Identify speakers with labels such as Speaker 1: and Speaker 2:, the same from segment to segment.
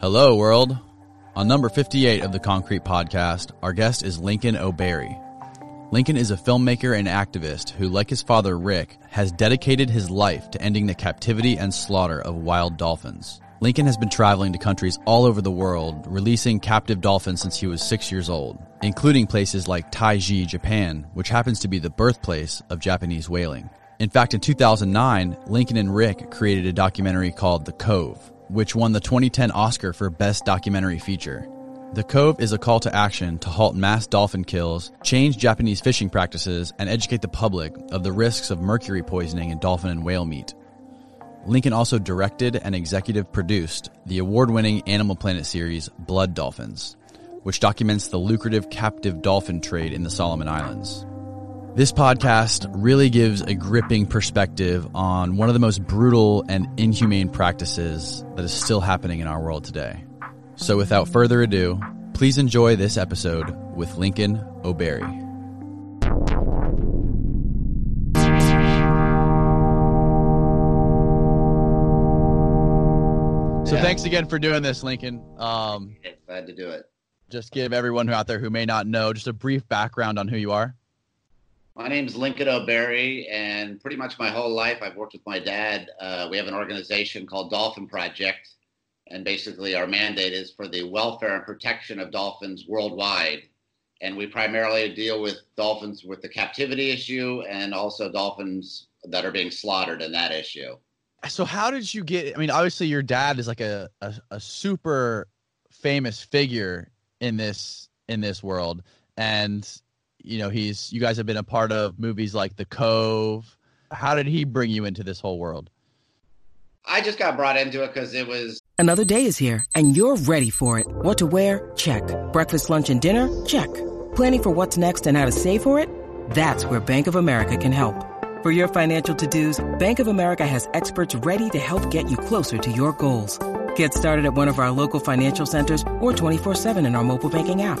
Speaker 1: Hello, world. On number 58 of the Concrete Podcast, our guest is Lincoln O'Barry. Lincoln is a filmmaker and activist who, like his father Rick, has dedicated his life to ending the captivity and slaughter of wild dolphins. Lincoln has been traveling to countries all over the world, releasing captive dolphins since he was six years old, including places like Taiji, Japan, which happens to be the birthplace of Japanese whaling. In fact, in 2009, Lincoln and Rick created a documentary called The Cove, which won the 2010 Oscar for Best Documentary Feature. The Cove is a call to action to halt mass dolphin kills, change Japanese fishing practices, and educate the public of the risks of mercury poisoning in dolphin and whale meat. Lincoln also directed and executive produced the award winning Animal Planet series Blood Dolphins, which documents the lucrative captive dolphin trade in the Solomon Islands. This podcast really gives a gripping perspective on one of the most brutal and inhumane practices that is still happening in our world today. So, without further ado, please enjoy this episode with Lincoln O'Barry. So,
Speaker 2: Yeah.
Speaker 1: thanks again for doing this, Lincoln. Um,
Speaker 2: Glad to do it.
Speaker 1: just give everyone who out there who may not know just a brief background on who you are.
Speaker 2: My name's Lincoln O'Barry, and pretty much my whole life I've worked with my dad. Uh, we have an organization called Dolphin Project, and basically our mandate is for the welfare and protection of dolphins worldwide. And we primarily deal with dolphins with the captivity issue and also dolphins that are being slaughtered in that issue.
Speaker 1: So how did you get? I mean, obviously your dad is like a, a, a super famous figure in this in this world, and you know he's you guys have been a part of movies like The Cove. How did he bring you into this whole world?
Speaker 2: I just got brought into it because it was
Speaker 3: Another day is here, and you're ready for it. What to wear? Check. Breakfast, lunch, and dinner? Check. Planning for what's next and how to save for it? That's where Bank of America can help. For your financial to-dos, Bank of America has experts ready to help get you closer to your goals. Get started at one of our local financial centers or 24-7 in our mobile banking app.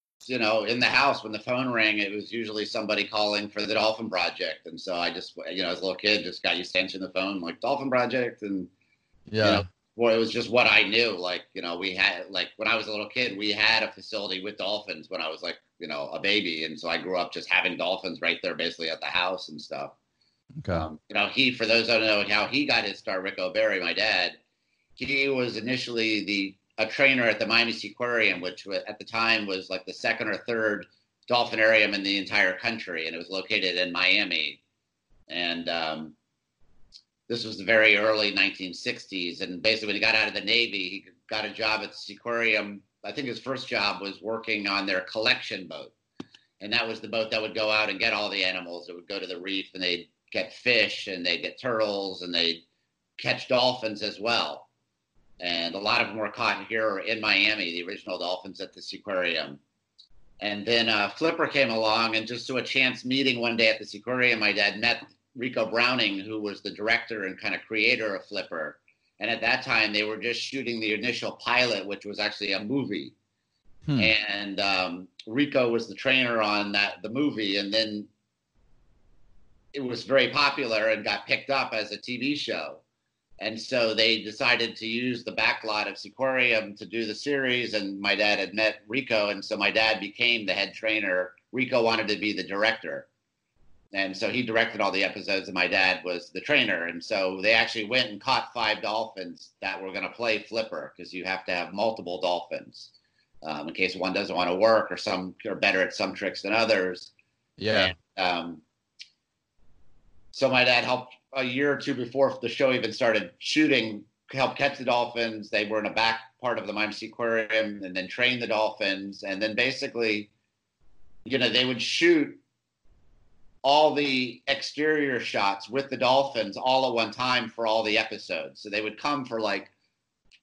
Speaker 2: You know, in the house when the phone rang, it was usually somebody calling for the Dolphin Project, and so I just, you know, as a little kid, just got used to answering the phone like Dolphin Project, and
Speaker 1: Yeah,
Speaker 2: you know, well, it was just what I knew. Like, you know, we had like when I was a little kid, we had a facility with dolphins when I was like, you know, a baby, and so I grew up just having dolphins right there, basically at the house and stuff.
Speaker 1: okay.
Speaker 2: Um, you know, he, for those who don't know how he got his start, Rick O'Barry, my dad, he was initially the a trainer at the Miami Seaquarium, which at the time was like the second or third dolphinarium in the entire country, and it was located in Miami. And um, this was the very early 1960s. And basically, when he got out of the Navy, he got a job at the Seaquarium. I think his first job was working on their collection boat. And that was the boat that would go out and get all the animals. It would go to the reef and they'd get fish and they'd get turtles and they'd catch dolphins as well. And a lot of them were caught here in Miami, the original dolphins at the Seaquarium. And then uh, Flipper came along, and just through a chance meeting one day at the Seaquarium, my dad met Ricou Browning, who was the director and kind of creator of Flipper. And at that time, they were just shooting the initial pilot, which was actually a movie.
Speaker 1: Hmm.
Speaker 2: And um, Ricou was the trainer on that the movie, and then it was very popular and got picked up as a TV show. And so they decided to use the backlot of Seaquarium to do the series. And my dad had met Ricou, and so my dad became the head trainer. Ricou wanted to be the director. And so he directed all the episodes, and my dad was the trainer. And so they actually went and caught five dolphins that were going to play Flipper because you have to have multiple dolphins um, in case one doesn't want to work or some are better at some tricks than others.
Speaker 1: yeah.
Speaker 2: And, um, so my dad helped a year or two before the show even started shooting, helped catch the dolphins. They were in a back part of the Miami Aquarium and then trained the dolphins. And then basically you know, they would shoot all the exterior shots with the dolphins all at one time for all the episodes. So they would come for like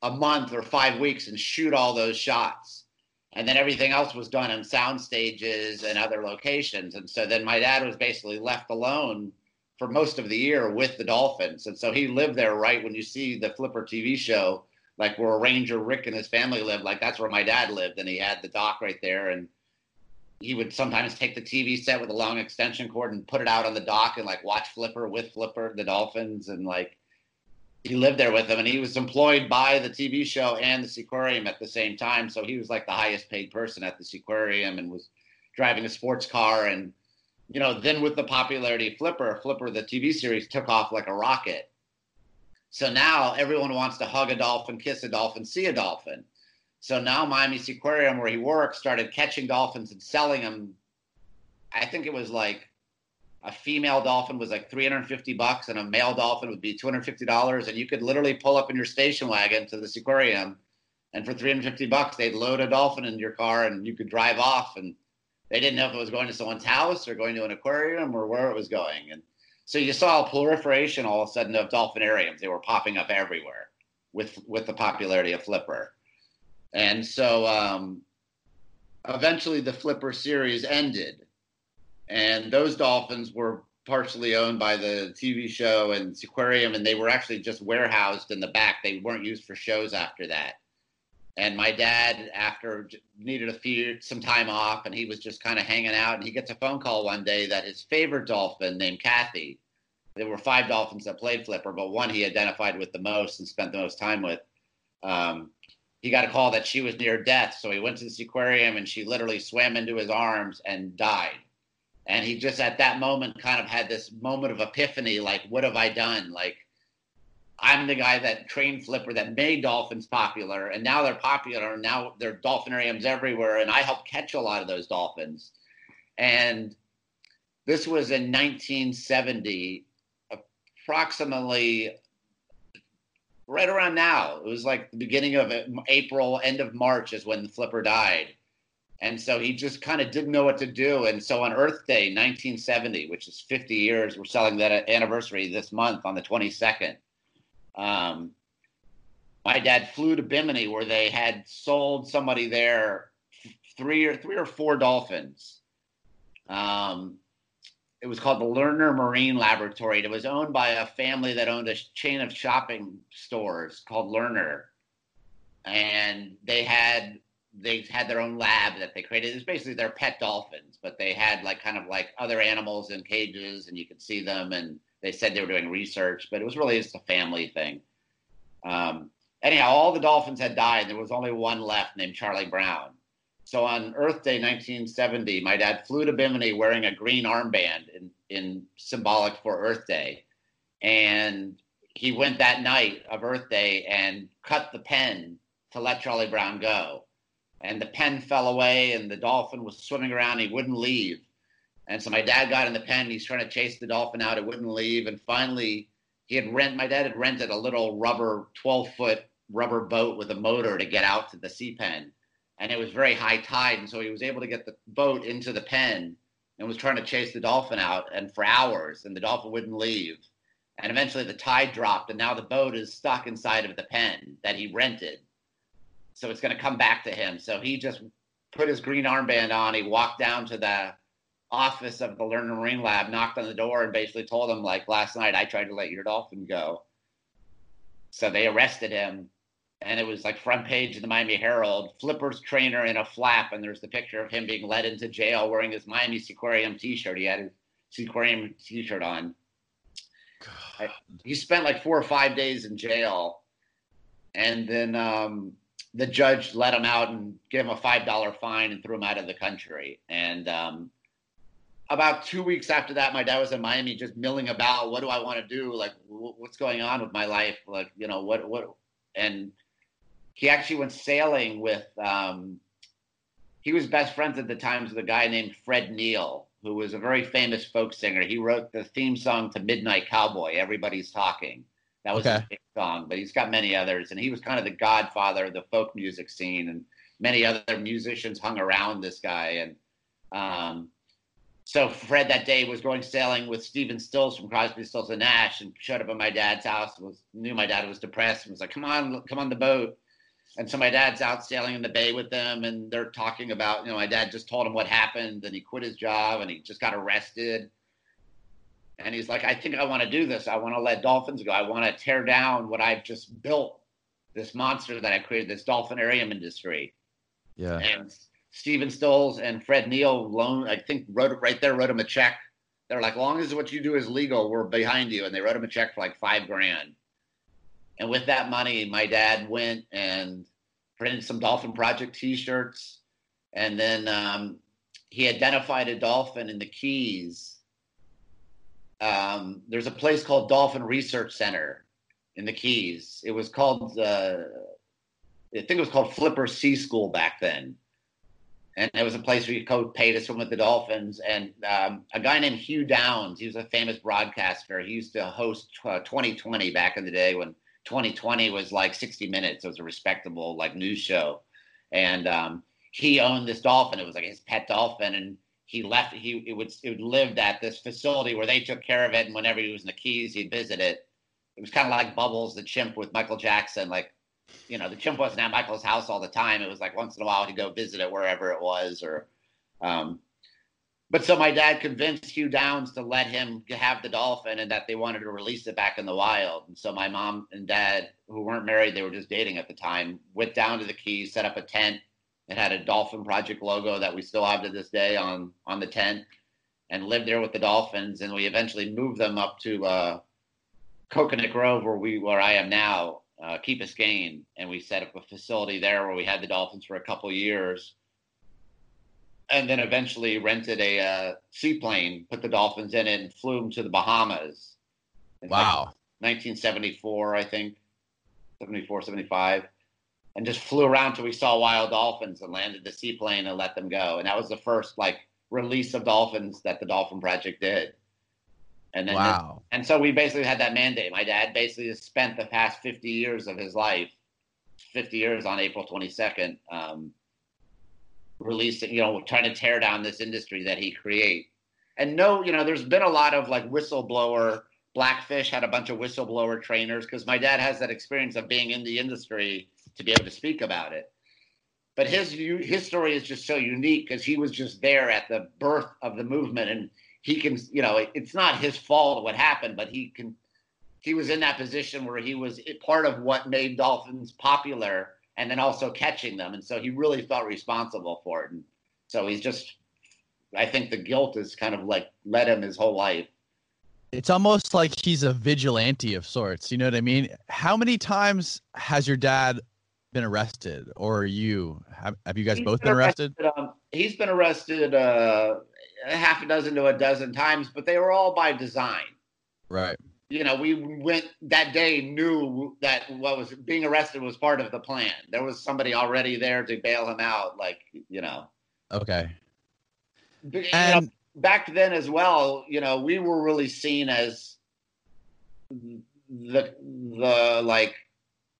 Speaker 2: a month or five weeks and shoot all those shots. And then everything else was done in sound stages and other locations. And so then my dad was basically left alone for most of the year with the Dolphins. And so he lived there right when you see the Flipper TV show, like where Ranger Rick and his family lived, like that's where my dad lived. And he had the dock right there. And he would sometimes take the TV set with a long extension cord and put it out on the dock and like watch Flipper with Flipper, the Dolphins, and like he lived there with them. And he was employed by the TV show and the Seaquarium at the same time, so he was like the highest paid person at the Seaquarium and was driving a sports car. And you know, then with the popularity of Flipper, Flipper the TV series took off like a rocket. So now everyone wants to hug a dolphin, kiss a dolphin, see a dolphin. So now Miami Seaquarium, where he works, started catching dolphins and selling them. I think it was like a female dolphin was like 350 bucks and a male dolphin would be $250 and you could literally pull up in your station wagon to the aquarium and for 350 bucks they'd load a dolphin in your car and you could drive off and they didn't know if it was going to someone's house or going to an aquarium or where it was going and so you saw a proliferation all of a sudden of dolphinariums they were popping up everywhere with with the popularity of flipper and so um, eventually the Flipper series ended. And those dolphins were partially owned by the TV show and aquarium, and they were actually just warehoused in the back. They weren't used for shows after that. And my dad, after needed a few some time off, and he was just kind of hanging out, and he gets a phone call one day that his favorite dolphin, named Kathy, there were five dolphins that played Flipper, but one he identified with the most and spent the most time with. Um, he got a call that she was near death. So he went to this aquarium and she literally swam into his arms and died. And he just at that moment kind of had this moment of epiphany like, what have I done? Like, I'm the guy that trained Flipper that made dolphins popular, and now they're popular, and now there are dolphinariums everywhere, and I helped catch a lot of those dolphins. And this was in 1970, approximately right around now. It was like the beginning of April, end of March is when flipper died. And so he just kind of didn't know what to do. And so on Earth Day, 1970, which is 50 years, we're selling that anniversary this month on the 22nd. Um, my dad flew to Bimini where they had sold somebody there three or three or four dolphins. Um, it was called the Lerner Marine Laboratory. It was owned by a family that owned a chain of shopping stores called Lerner, and they had they had their own lab that they created. It was basically their pet dolphins, but they had like kind of like other animals in cages, and you could see them. And they said they were doing research, but it was really just a family thing. Um, anyhow, all the dolphins had died. There was only one left named Charlie Brown. So on Earth Day 1970, my dad flew to Bimini wearing a green armband in, in symbolic for Earth Day. And he went that night of Earth Day and cut the pen to let Charlie Brown go. And the pen fell away and the dolphin was swimming around. He wouldn't leave. And so my dad got in the pen. He's trying to chase the dolphin out. It wouldn't leave. And finally, he had rent. My dad had rented a little rubber, 12 foot rubber boat with a motor to get out to the sea pen and it was very high tide, and so he was able to get the boat into the pen and was trying to chase the dolphin out, and for hours, and the dolphin wouldn't leave. And eventually, the tide dropped, and now the boat is stuck inside of the pen that he rented. So it's going to come back to him. So he just put his green armband on. He walked down to the office of the Lerner Marine Lab, knocked on the door, and basically told them, like, last night I tried to let your dolphin go. So they arrested him and it was like front page of the Miami Herald, Flipper's trainer in a flap, and there's the picture of him being led into jail wearing his Miami Seaquarium T-shirt. He had his Seaquarium T-shirt on. I, he spent like four or five days in jail, and then um, the judge let him out and gave him a five dollar fine and threw him out of the country. And um, about two weeks after that, my dad was in Miami, just milling about. What do I want to do? Like, what's going on with my life? Like, you know, what what and he actually went sailing with um, he was best friends at the times with a guy named Fred Neil, who was a very famous folk singer. He wrote the theme song to Midnight Cowboy, Everybody's Talking. That was okay. his song, but he's got many others. And he was kind of the godfather of the folk music scene. And many other musicians hung around this guy. And Um, so Fred that day was going sailing with Stephen Stills from Crosby, Stills and Nash, and showed up at my dad's house. Was knew my dad was depressed and was like, "Come on, come on the boat." And so my dad's out sailing in the bay with them, and they're talking about, you know, my dad just told him what happened, and he quit his job, and he just got arrested. And he's like, I think I want to do this. I want to let dolphins go. I want to tear down what I've just built, this monster that I created, this dolphinarium industry.
Speaker 1: Yeah.
Speaker 2: And Stephen Stills and Fred Neil loan, I think wrote right there, wrote him a check. They're like, long as what you do is legal, we're behind you. And they wrote him a check for like five grand. And with that money, my dad went and printed some Dolphin Project T-shirts, and then um, he identified a dolphin in the Keys. Um, there's a place called Dolphin Research Center in the Keys. It was called, uh, I think it was called Flipper Sea School back then. And it was a place where you could pay to swim with the dolphins. And um, a guy named Hugh Downs, he was a famous broadcaster. He used to host uh, 2020 back in the day when 2020 was like 60 Minutes. It was a respectable like news show, and um, he owned this dolphin. It was like his pet dolphin, and he left. He it would it would lived at this facility where they took care of it, and whenever he was in the Keys, he'd visit it. It was kind of like Bubbles, the chimp with Michael Jackson. Like, you know, the chimp wasn't at Michael's house all the time. It was like once in a while he'd go visit it wherever it was, or um, but so my dad convinced Hugh Downs to let him have the dolphin and that they wanted to release it back in the wild. And so my mom and dad, who weren't married, they were just dating at the time, went down to the Keys, set up a tent. It had a Dolphin Project logo that we still have to this day on on the tent, and lived there with the dolphins. And we eventually moved them up to uh, Coconut Grove, where we where I am now, uh, Key Biscayne, and we set up a facility there where we had the dolphins for a couple years and then eventually rented a uh, seaplane, put the dolphins in it, and flew them to the Bahamas.
Speaker 1: wow.
Speaker 2: Like 1974, I think, 74, 75, and just flew around till we saw wild dolphins and landed the seaplane and let them go. And that was the first like release of dolphins that the Dolphin Project did. And then,
Speaker 1: wow.
Speaker 2: and so we basically had that mandate. My dad basically spent the past 50 years of his life, 50 years on April 22nd. Um, releasing, you know, trying to tear down this industry that he create. And no, you know, there's been a lot of like whistleblower. Blackfish had a bunch of whistleblower trainers because my dad has that experience of being in the industry to be able to speak about it. But his his story is just so unique because he was just there at the birth of the movement, and he can, you know, it's not his fault what happened, but he can. He was in that position where he was part of what made dolphins popular and then also catching them. And so he really felt responsible for it. And so he's just, I think the guilt is kind of like led him his whole life.
Speaker 1: It's almost like he's a vigilante of sorts. You know what I mean? How many times has your dad been arrested, or you? Have, have you guys he's both been arrested? arrested?
Speaker 2: Um, he's been arrested uh, a half a dozen to a dozen times, but they were all by design.
Speaker 1: Right
Speaker 2: you know, we went that day knew that what was being arrested was part of the plan. There was somebody already there to bail him out, like you know.
Speaker 1: Okay.
Speaker 2: and know, back then as well, you know, we were really seen as the the like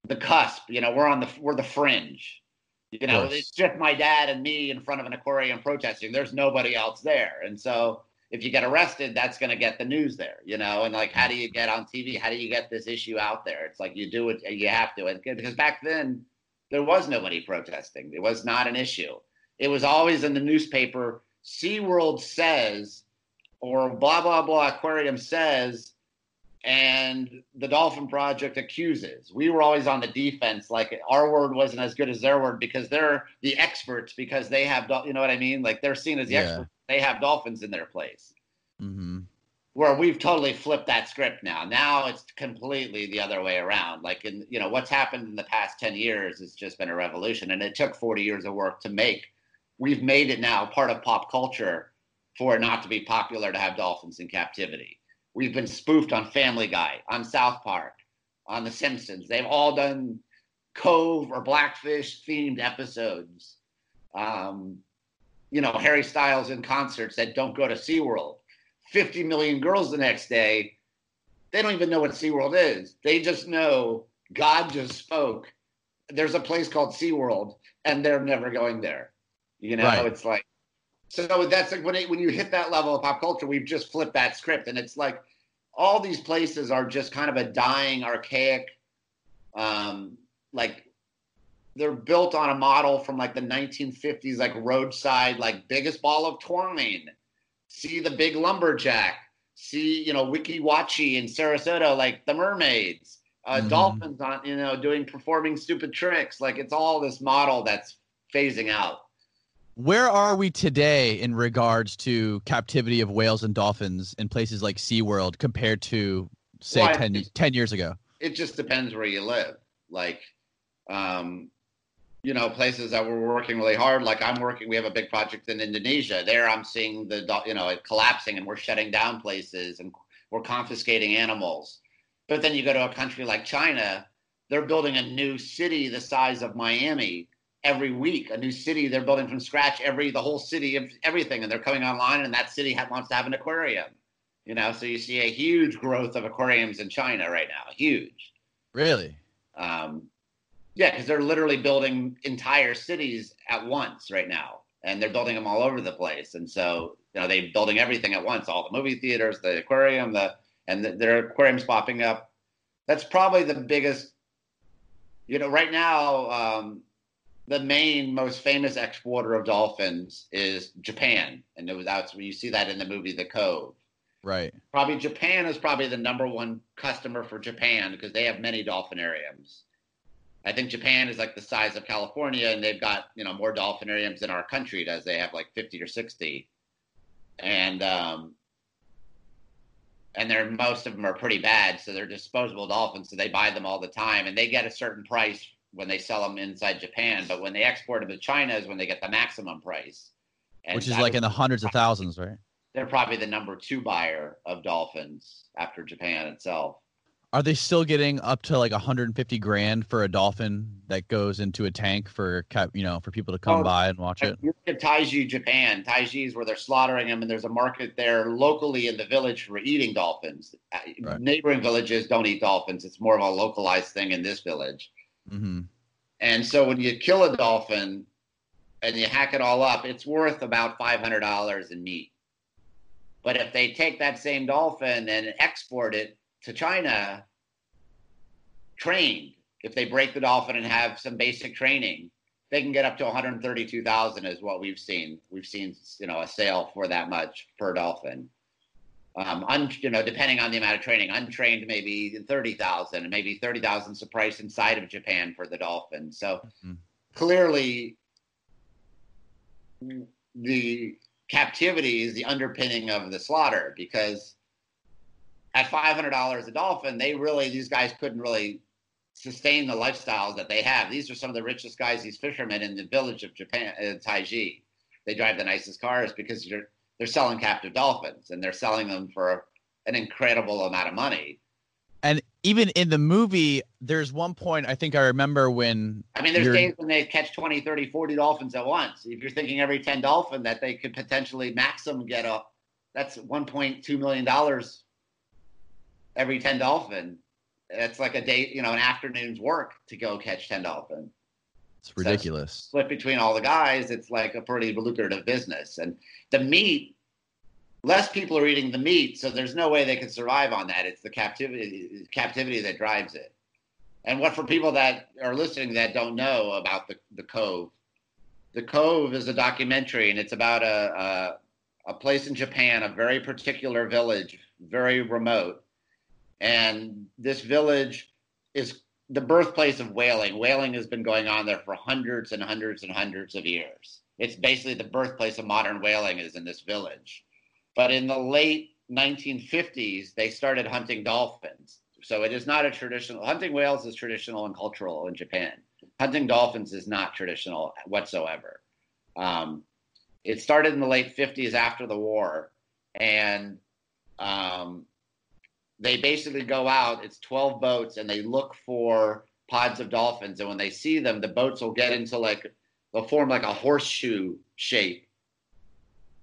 Speaker 2: the cusp. You know, we're on the we're the fringe. You know, it's just my dad and me in front of an aquarium protesting. There's nobody else there, and so if you get arrested, that's going to get the news there, you know. And like, how do you mm. get on TV? How do you get this issue out there? It's like you do it, you have to. And because back then there was nobody protesting. It was not an issue. It was always in the newspaper. SeaWorld says, or blah blah blah aquarium says, and the Dolphin Project accuses. We were always on the defense. Like our word wasn't as good as their word because they're the experts because they have, you know what I mean? Like they're seen as the yeah. experts they have dolphins in their place.
Speaker 1: Mm-hmm.
Speaker 2: Where we've totally flipped that script now. Now it's completely the other way around. Like in you know what's happened in the past ten years has just been a revolution, and it took forty years of work to make. We've made it now part of pop culture for it not to be popular to have dolphins in captivity. We've been spoofed on Family Guy, on South Park, on The Simpsons. They've all done Cove or Blackfish themed episodes. Um, you know, Harry Styles in concerts that don't go to SeaWorld. 50 million girls the next day, they don't even know what SeaWorld is. They just know God just spoke. There's a place called SeaWorld, and they're never going there. You know, right. it's like, So that's like when it, when you hit that level of pop culture, we've just flipped that script, and it's like all these places are just kind of a dying, archaic, um, like they're built on a model from like the 1950s, like roadside, like biggest ball of twine. See the big lumberjack. See, you know, Weeki Wachee in Sarasota, like the mermaids. Uh, mm-hmm. Dolphins on, you know, doing performing stupid tricks. Like it's all this model that's phasing out.
Speaker 1: Where are we today in regards to captivity of whales and dolphins in places like SeaWorld compared to say well, 10, 10 years ago?
Speaker 2: It just depends where you live. Like, um, you know, places that we're working really hard. Like I'm working, we have a big project in Indonesia. There, I'm seeing the, you know, it collapsing, and we're shutting down places and we're confiscating animals. But then you go to a country like China, they're building a new city the size of Miami every week a new city they're building from scratch every the whole city of everything and they're coming online and that city wants to have an aquarium you know? So you see a huge growth of aquariums in china right now huge.
Speaker 1: Really?
Speaker 2: Um, yeah because they're literally building entire cities at once right now and they're building them all over the place and so you know they're building everything at once all the movie theaters the aquarium the and the, there are aquariums popping up. That's probably the biggest you know right now um, the main most famous exporter of dolphins is Japan, and it was that's where you see that in the movie The Cove.
Speaker 1: Right.
Speaker 2: Probably Japan is probably the number one customer for Japan because they have many dolphinariums. I think Japan is like the size of California, and they've got you know more dolphinariums than our country does. They have like fifty or sixty, and um, and they're most of them are pretty bad, so they're disposable dolphins. So they buy them all the time, and they get a certain price when they sell them inside Japan, but when they export them to China is when they get the maximum price.
Speaker 1: And Which is like in the hundreds of thousands, right?
Speaker 2: They're probably the number two buyer of dolphins after Japan itself.
Speaker 1: Are they still getting up to like 150 grand for a dolphin that goes into a tank for you know for people to come oh, by and watch it?
Speaker 2: Look at Taiji, Japan. Taiji is where they're slaughtering them, and there's a market there locally in the village for eating dolphins. Uh, right. Neighboring villages don't eat dolphins. It's more of a localized thing in this village. Mm-hmm. And so when you kill a dolphin and you hack it all up, it's worth about $500 in meat. But if they take that same dolphin and export it to China, trained, if they break the dolphin and have some basic training, they can get up to 132,000 is what we've seen. We've seen, you know, a sale for that much per dolphin um, un, you know, depending on the amount of training, untrained maybe thirty thousand, and maybe thirty thousand is the price inside of Japan for the Dolphins. So mm-hmm. clearly, the captivity is the underpinning of the slaughter because at five hundred dollars a dolphin, they really these guys couldn't really sustain the lifestyles that they have. These are some of the richest guys, these fishermen in the village of Japan, uh, Taiji. They drive the nicest cars because you're they're selling captive dolphins and they're selling them for an incredible amount of money.
Speaker 1: And even in the movie, there's one point I think I remember when.
Speaker 2: I mean, there's days when they catch 20, 30, 40 dolphins at once. If you're thinking every 10 dolphin that they could potentially maximum get a, that's $1.2 million every 10 dolphin. That's like a day, you know, an afternoon's work to go catch 10 dolphin.
Speaker 1: It's ridiculous. So
Speaker 2: split between all the guys, it's like a pretty lucrative business. And the meat, less people are eating the meat, so there's no way they can survive on that. It's the captivity captivity that drives it. And what for people that are listening that don't know about the, the Cove, the Cove is a documentary, and it's about a, a, a place in Japan, a very particular village, very remote. And this village is the birthplace of whaling. Whaling has been going on there for hundreds and hundreds and hundreds of years. It's basically the birthplace of modern whaling is in this village. But in the late 1950s, they started hunting dolphins. So it is not a traditional hunting whales is traditional and cultural in Japan. Hunting dolphins is not traditional whatsoever. Um, it started in the late 50s after the war, and um, they basically go out. It's 12 boats, and they look for pods of dolphins. And when they see them, the boats will get into like they'll form like a horseshoe shape,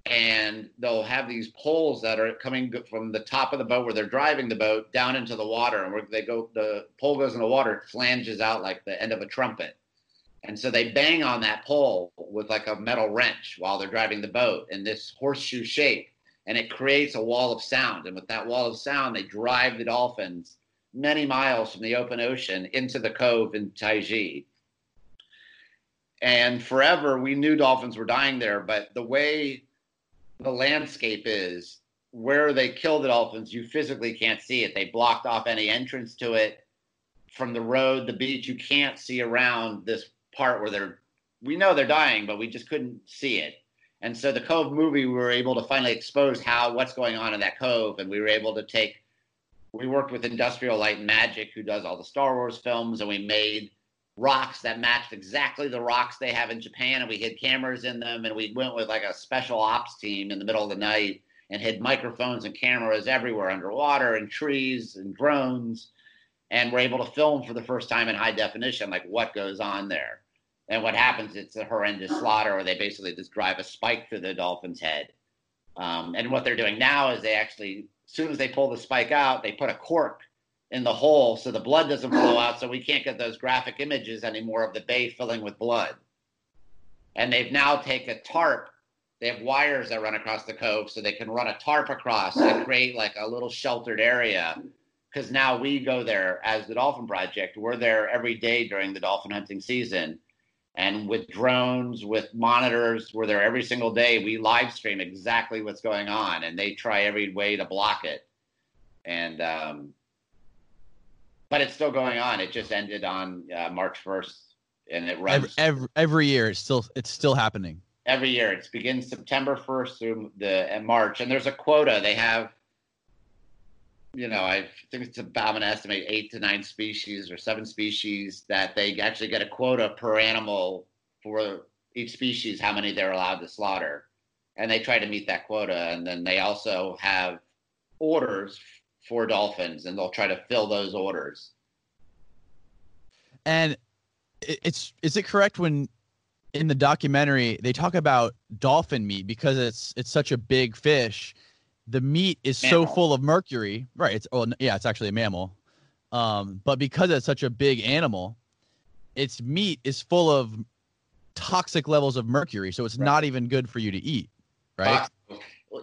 Speaker 2: and they'll have these poles that are coming from the top of the boat where they're driving the boat down into the water, and where they go, the pole goes in the water, it flanges out like the end of a trumpet, And so they bang on that pole with like a metal wrench while they're driving the boat in this horseshoe shape. And it creates a wall of sound. And with that wall of sound, they drive the dolphins many miles from the open ocean into the cove in Taiji. And forever, we knew dolphins were dying there. But the way the landscape is, where they kill the dolphins, you physically can't see it. They blocked off any entrance to it from the road, the beach. You can't see around this part where they're we know they're dying, but we just couldn't see it. And so the Cove movie, we were able to finally expose how what's going on in that cove, and we were able to take. We worked with Industrial Light and Magic, who does all the Star Wars films, and we made rocks that matched exactly the rocks they have in Japan, and we hid cameras in them, and we went with like a special ops team in the middle of the night and hid microphones and cameras everywhere underwater and trees and drones, and we're able to film for the first time in high definition, like what goes on there and what happens, it's a horrendous slaughter, or they basically just drive a spike through the dolphin's head. Um, and what they're doing now is they actually, as soon as they pull the spike out, they put a cork in the hole so the blood doesn't flow out, so we can't get those graphic images anymore of the bay filling with blood. And they've now taken a tarp. They have wires that run across the cove, so they can run a tarp across and create like a little sheltered area. Because now we go there as the Dolphin Project. We're there every day during the dolphin hunting season and with drones, with monitors, we're there every single day. We live stream exactly what's going on, and they try every way to block it. And um, but it's still going on. It just ended on uh, March first, and it runs
Speaker 1: every, every, every year. It's still it's still happening
Speaker 2: every year. It begins September first through the and March, and there's a quota. They have you know, I think it's about, to estimate eight to nine species or seven species that they actually get a quota per animal for each species, how many they're allowed to slaughter. And they try to meet that quota. And then they also have orders for dolphins and they'll try to fill those orders.
Speaker 1: And it's, is it correct when in the documentary they talk about dolphin meat because it's, it's such a big fish the meat is mammal. so full of mercury. Right. It's oh yeah, it's actually a mammal. Um, but because it's such a big animal, its meat is full of toxic levels of mercury, so it's right. not even good for you to eat. Right.
Speaker 2: Uh,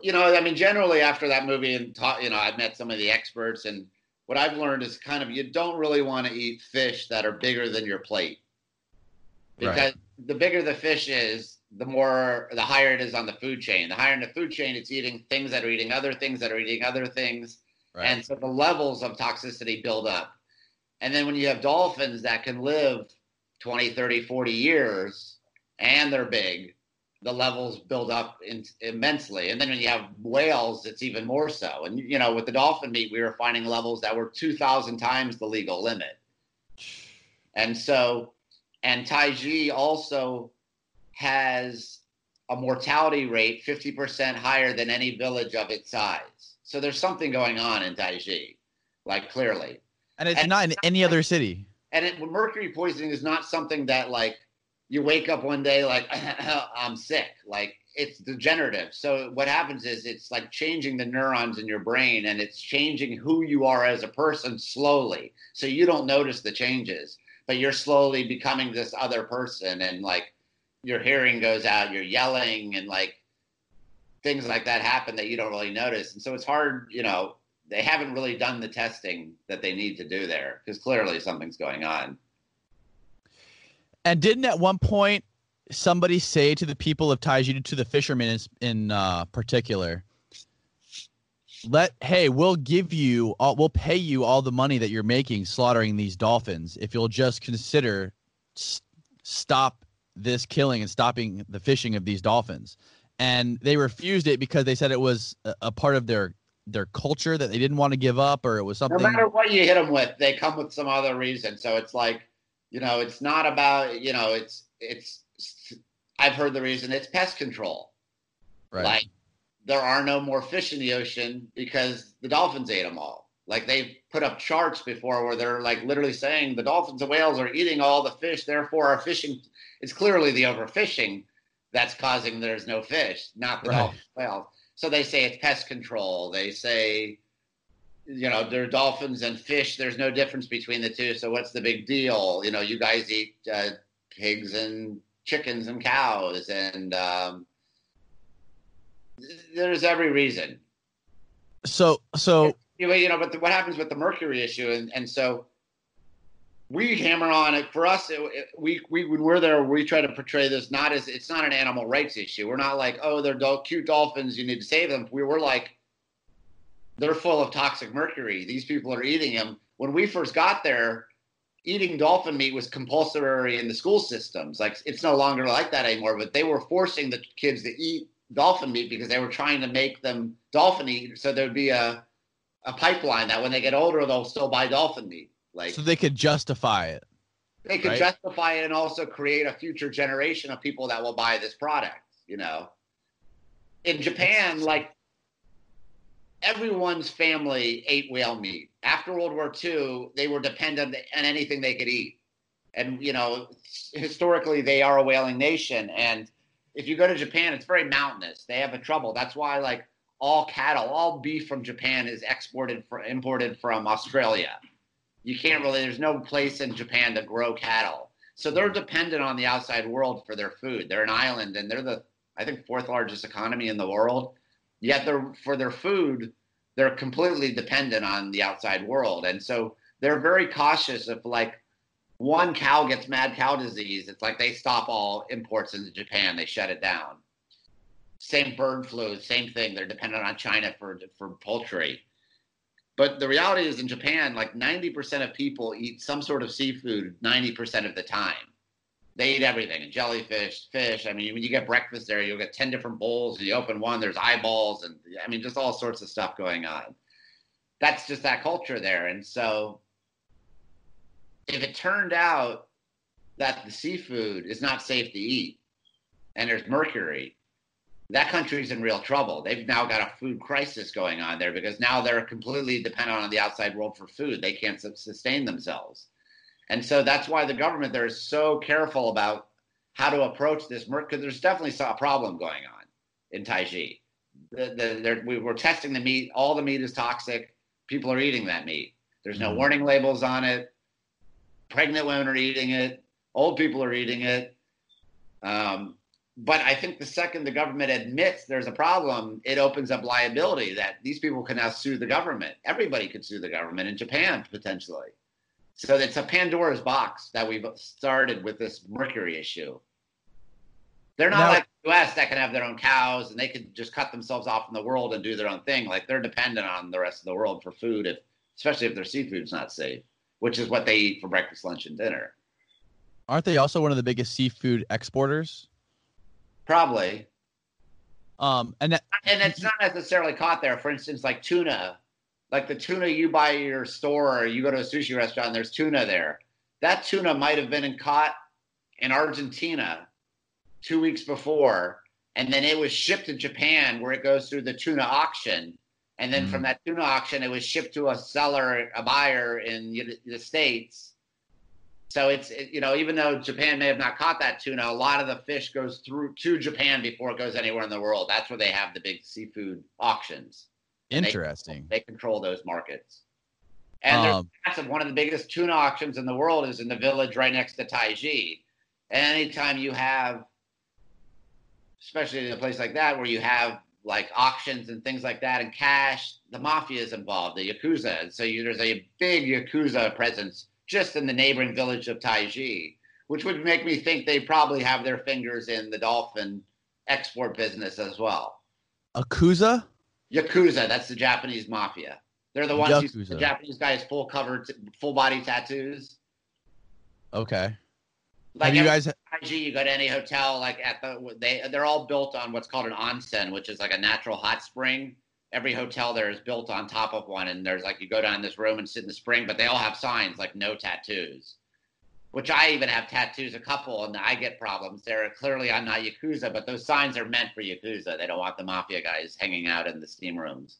Speaker 2: you know, I mean, generally after that movie, and taught, you know, I've met some of the experts, and what I've learned is kind of you don't really want to eat fish that are bigger than your plate because right. the bigger the fish is, the more the higher it is on the food chain. The higher in the food chain, it's eating things that are eating other things that are eating other things. Right. And so the levels of toxicity build up. And then when you have dolphins that can live 20, 30, 40 years and they're big, the levels build up in, immensely. And then when you have whales, it's even more so. And, you know, with the dolphin meat, we were finding levels that were 2,000 times the legal limit. And so, and Taiji also has a mortality rate 50% higher than any village of its size. So there's something going on in Taiji, like clearly.
Speaker 1: And it's and not in any other city.
Speaker 2: And it, mercury poisoning is not something that like you wake up one day like I'm sick. Like it's degenerative. So what happens is it's like changing the neurons in your brain and it's changing who you are as a person slowly. So you don't notice the changes, but you're slowly becoming this other person and like your hearing goes out, you're yelling, and like things like that happen that you don't really notice. And so it's hard, you know, they haven't really done the testing that they need to do there because clearly something's going on.
Speaker 1: And didn't at one point somebody say to the people of Taiji, to the fishermen in, in uh, particular, let hey, we'll give you, all, we'll pay you all the money that you're making slaughtering these dolphins if you'll just consider stop this killing and stopping the fishing of these dolphins. And they refused it because they said it was a, a part of their their culture that they didn't want to give up, or it was something.
Speaker 2: No matter what you hit them with, they come with some other reason. So it's like, you know, it's not about, you know, it's it's. I've heard the reason it's pest control. Right. Like there are no more fish in the ocean because the dolphins ate them all. Like they've put up charts before where they're like literally saying the dolphins and whales are eating all the fish, therefore our fishing it's clearly the overfishing that's causing there's no fish, not the right. dolphins whales. So they say it's pest control. They say, you know, there are dolphins and fish. There's no difference between the two. So what's the big deal? You know, you guys eat uh, pigs and chickens and cows, and um, there's every reason.
Speaker 1: So, so
Speaker 2: you know, but the, what happens with the mercury issue, and and so we hammer on it for us. It, it, we we when we're there, we try to portray this not as it's not an animal rights issue. We're not like, oh, they're cute dolphins, you need to save them. We were like, they're full of toxic mercury. These people are eating them. When we first got there, eating dolphin meat was compulsory in the school systems. Like it's no longer like that anymore. But they were forcing the kids to eat dolphin meat because they were trying to make them dolphin eat. So there'd be a a pipeline that when they get older, they'll still buy dolphin meat. Like
Speaker 1: so they could justify it.
Speaker 2: They could right? justify it and also create a future generation of people that will buy this product. You know, in Japan, like everyone's family ate whale meat. After World War II, they were dependent on anything they could eat. And, you know, historically, they are a whaling nation. And if you go to Japan, it's very mountainous. They have a trouble. That's why, like, all cattle, all beef from Japan is exported for imported from Australia. You can't really. There's no place in Japan to grow cattle, so they're dependent on the outside world for their food. They're an island, and they're the I think fourth largest economy in the world. Yet they're for their food, they're completely dependent on the outside world, and so they're very cautious if like one cow gets mad cow disease, it's like they stop all imports into Japan. They shut it down. Same bird flu, same thing. They're dependent on China for for poultry. But the reality is in Japan, like 90% of people eat some sort of seafood 90% of the time. They eat everything jellyfish, fish. I mean, when you get breakfast there, you'll get 10 different bowls. And you open one, there's eyeballs, and I mean, just all sorts of stuff going on. That's just that culture there. And so if it turned out that the seafood is not safe to eat and there's mercury, that country's in real trouble. They've now got a food crisis going on there because now they're completely dependent on the outside world for food. They can't sustain themselves. And so that's why the government there is so careful about how to approach this because there's definitely a problem going on in Taiji. The, the, we were testing the meat. All the meat is toxic. People are eating that meat. There's no mm-hmm. warning labels on it. Pregnant women are eating it. Old people are eating it. Um, but I think the second the government admits there's a problem, it opens up liability that these people can now sue the government. Everybody could sue the government in Japan potentially. So it's a Pandora's box that we've started with this mercury issue. They're not now, like the US that can have their own cows and they could just cut themselves off from the world and do their own thing. Like they're dependent on the rest of the world for food, if, especially if their seafood's not safe, which is what they eat for breakfast, lunch, and dinner.
Speaker 1: Aren't they also one of the biggest seafood exporters?
Speaker 2: Probably.
Speaker 1: Um, and that,
Speaker 2: and it's not necessarily caught there. For instance, like tuna, like the tuna you buy at your store, or you go to a sushi restaurant, and there's tuna there. That tuna might have been caught in Argentina two weeks before, and then it was shipped to Japan, where it goes through the tuna auction, and then mm. from that tuna auction, it was shipped to a seller, a buyer in the states so it's it, you know even though Japan may have not caught that tuna, a lot of the fish goes through to Japan before it goes anywhere in the world. That's where they have the big seafood auctions.
Speaker 1: Interesting.
Speaker 2: They, they, control those markets. And um, massive. One of the biggest tuna auctions in the world is in the village right next to Taiji. And anytime you have, especially in a place like that where you have like auctions and things like that and cash, the mafia is involved, the yakuza. And so you, there's a big yakuza presence just in the neighboring village of Taiji, which would make me think they probably have their fingers in the dolphin export business as well.
Speaker 1: Akuza?
Speaker 2: Yakuza, that's the Japanese mafia. They're the ones who, the Japanese guys full covered, full body tattoos.
Speaker 1: Okay.
Speaker 2: Like have you guys Taiji, you go to any hotel, like at the they they're all built on what's called an onsen, which is like a natural hot spring every hotel there is built on top of one, and there's like you go down this room and sit in the spring, but they all have signs like no tattoos. Which I even have tattoos, a couple, and I get problems. They're clearly I'm not yakuza, but those signs are meant for yakuza. They don't want the mafia guys hanging out in the steam rooms.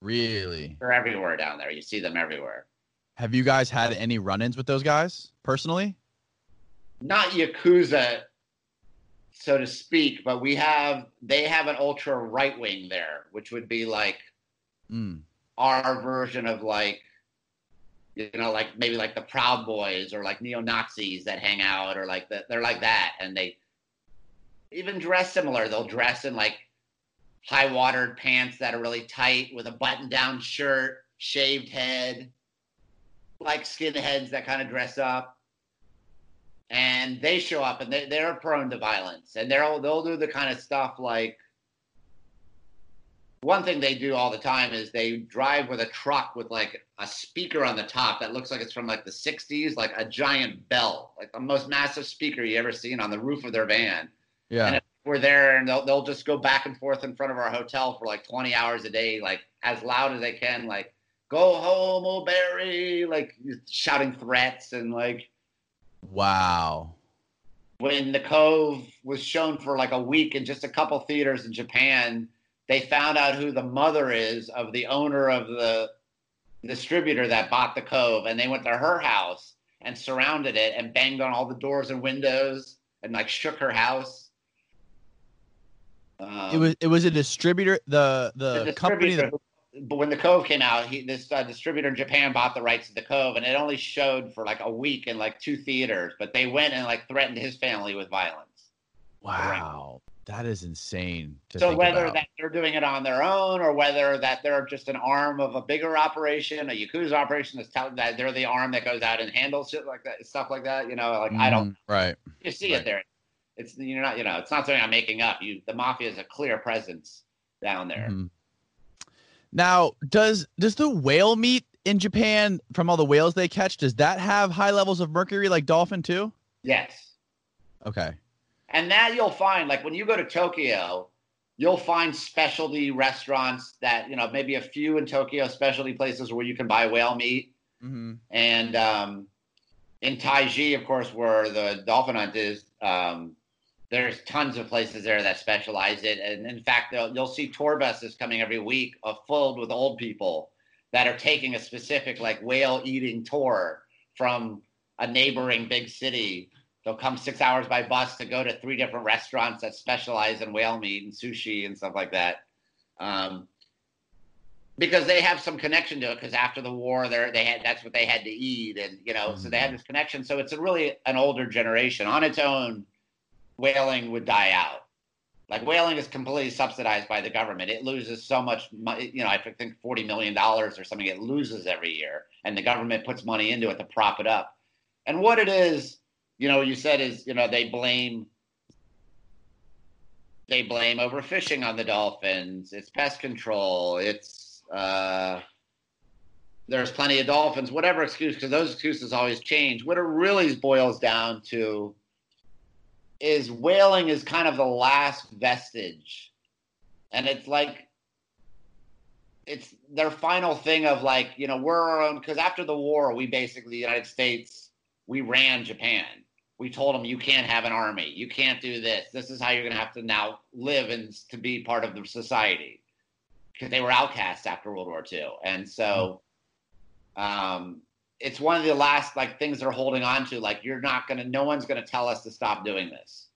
Speaker 1: Really?
Speaker 2: They're everywhere down there. You see them everywhere.
Speaker 1: Have you guys had any run-ins with those guys personally?
Speaker 2: Not yakuza so to speak, but we have they have an ultra right wing there, which would be like mm. our version of like you know, like maybe like the Proud Boys or like neo Nazis that hang out, or like the, they're like that, and they even dress similar. They'll dress in like high watered pants that are really tight with a button down shirt, shaved head, like skinheads that kind of dress up. And they show up and they, they're prone to violence. And they'll they'll do the kind of stuff like one thing they do all the time is they drive with a truck with like a speaker on the top that looks like it's from like the 60s, like a giant bell, like the most massive speaker you ever seen on the roof of their van.
Speaker 1: Yeah.
Speaker 2: And if we're there and they'll, they'll just go back and forth in front of our hotel for like 20 hours a day, like as loud as they can, like, go home, O'Barry, like shouting threats and like.
Speaker 1: Wow.
Speaker 2: When The Cove was shown for like a week in just a couple theaters in Japan, they found out who the mother is of the owner of the distributor that bought The Cove. And they went to her house and surrounded it and banged on all the doors and windows and like shook her house.
Speaker 1: Um, it was it was a distributor. The the, the company that.
Speaker 2: But when the Cove came out, he this uh, distributor in Japan bought the rights to the Cove, and it only showed for like a week in like two theaters. But they went and like threatened his family with violence.
Speaker 1: Wow, that is insane.
Speaker 2: so whether
Speaker 1: about.
Speaker 2: that they're doing it on their own, or whether that they're just an arm of a bigger operation, a yakuza operation that's telling that they're the arm that goes out and handles shit like that, stuff like that. You know, like mm, I don't.
Speaker 1: Mm, right.
Speaker 2: You see
Speaker 1: right.
Speaker 2: it there it's you're not you know it's not something I'm making up. You the mafia is a clear presence down there.
Speaker 1: Mm-hmm. Now, does does the whale meat in Japan from all the whales they catch does that have high levels of mercury like dolphin too?
Speaker 2: Yes.
Speaker 1: Okay.
Speaker 2: And that you'll find like when you go to Tokyo, you'll find specialty restaurants that you know maybe a few in Tokyo specialty places where you can buy whale meat.
Speaker 1: Mm-hmm.
Speaker 2: And um, in Taiji, of course, where the dolphin hunt is, um, there's tons of places there that specialize it. And in fact, you'll see tour buses coming every week uh, filled with old people that are taking a specific like whale eating tour from a neighboring big city. They'll come six hours by bus to go to three different restaurants that specialize in whale meat and sushi and stuff like that. Um, because they have some connection to it because after the war they they had that's what they had to eat and you know mm-hmm. so they had mm-hmm. this connection so it's a really an older generation on its own whaling would die out. Like whaling is completely subsidized by the government. It loses so much, you know, I think forty million dollars or something. It loses every year, and the government puts money into it to prop it up. And what it is, you know, you said is, you know, they blame they blame overfishing on the dolphins. It's pest control. It's uh, there's plenty of dolphins. Whatever excuse, because those excuses always change. What it really boils down to is whaling is kind of the last vestige. And it's like it's their final thing of like, you know, we're our own because after the war, we basically the United States, we ran Japan. We told them you can't have an army, you can't do this. This is how you're gonna have to now live and to be part of the society. Because they were outcasts after World War II. And so um it's one of the last like things they're holding on to. Like you're not gonna, no one's gonna tell us to stop doing this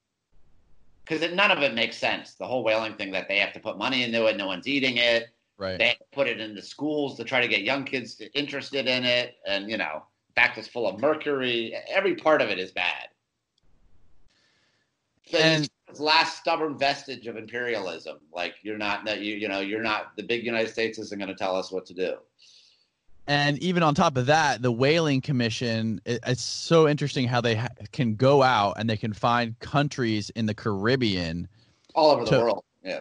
Speaker 2: because none of it makes sense. The whole whaling thing that they have to put money into it, no one's eating it.
Speaker 1: Right.
Speaker 2: They put it into schools to try to get young kids interested in it, and you know, fact it's full of mercury. Every part of it is bad. So and it's last stubborn vestige of imperialism. Like you're not that you you know you're not the big United States isn't going to tell us what to do.
Speaker 1: And even on top of that, the whaling commission, it, it's so interesting how they ha- can go out and they can find countries in the Caribbean.
Speaker 2: All over the world. Yeah.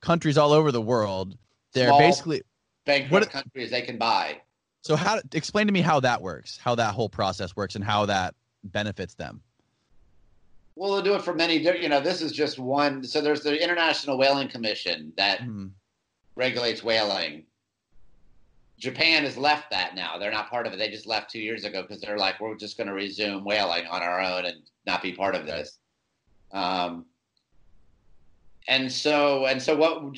Speaker 1: Countries all over the world. They're Small, basically
Speaker 2: bankrupt what, countries they can buy.
Speaker 1: So how explain to me how that works, how that whole process works and how that benefits them.
Speaker 2: Well, they'll do it for many different, you know, this is just one. So there's the International Whaling Commission that mm. regulates whaling Japan has left that now. They're not part of it. They just left two years ago because they're like, we're just going to resume whaling on our own and not be part of this. Um, and so, and so, what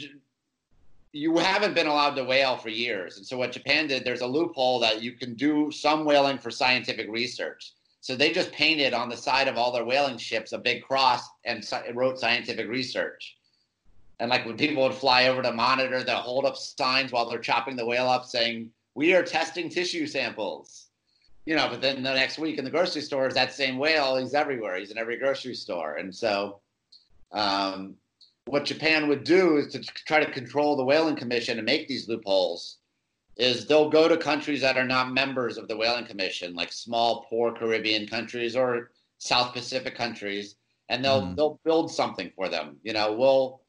Speaker 2: you haven't been allowed to whale for years. And so, what Japan did, there's a loophole that you can do some whaling for scientific research. So they just painted on the side of all their whaling ships a big cross and wrote scientific research. And like when people would fly over to monitor, they'll hold up signs while they're chopping the whale up saying, We are testing tissue samples. you know, but then the next week in the grocery stores, that same whale, he's everywhere. He's in every grocery store. And so, um, what Japan would do is to try to control the whaling commission and make these loopholes is they'll go to countries that are not members of the whaling commission like small poor caribbean countries or south pacific countries and they'll mm. they'll build something for them you know we'll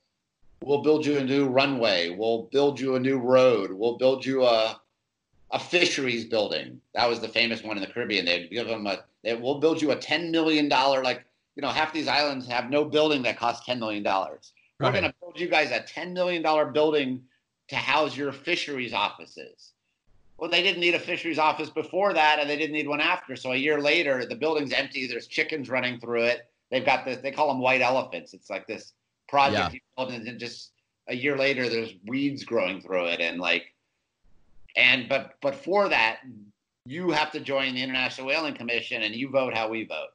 Speaker 2: we'll build you a new runway we'll build you a new road we'll build you a a fisheries building that was the famous one in the caribbean they'd give them a they, we'll build you a 10 million dollar like you know half these islands have no building that costs 10 million dollars right. we're going to build you guys a 10 million dollar building to house your fisheries offices. Well, they didn't need a fisheries office before that, and they didn't need one after. So a year later, the building's empty. There's chickens running through it. They've got this. They call them white elephants. It's like this project, yeah. and then just a year later, there's weeds growing through it, and like, and but but for that, you have to join the International Whaling Commission, and you vote how we vote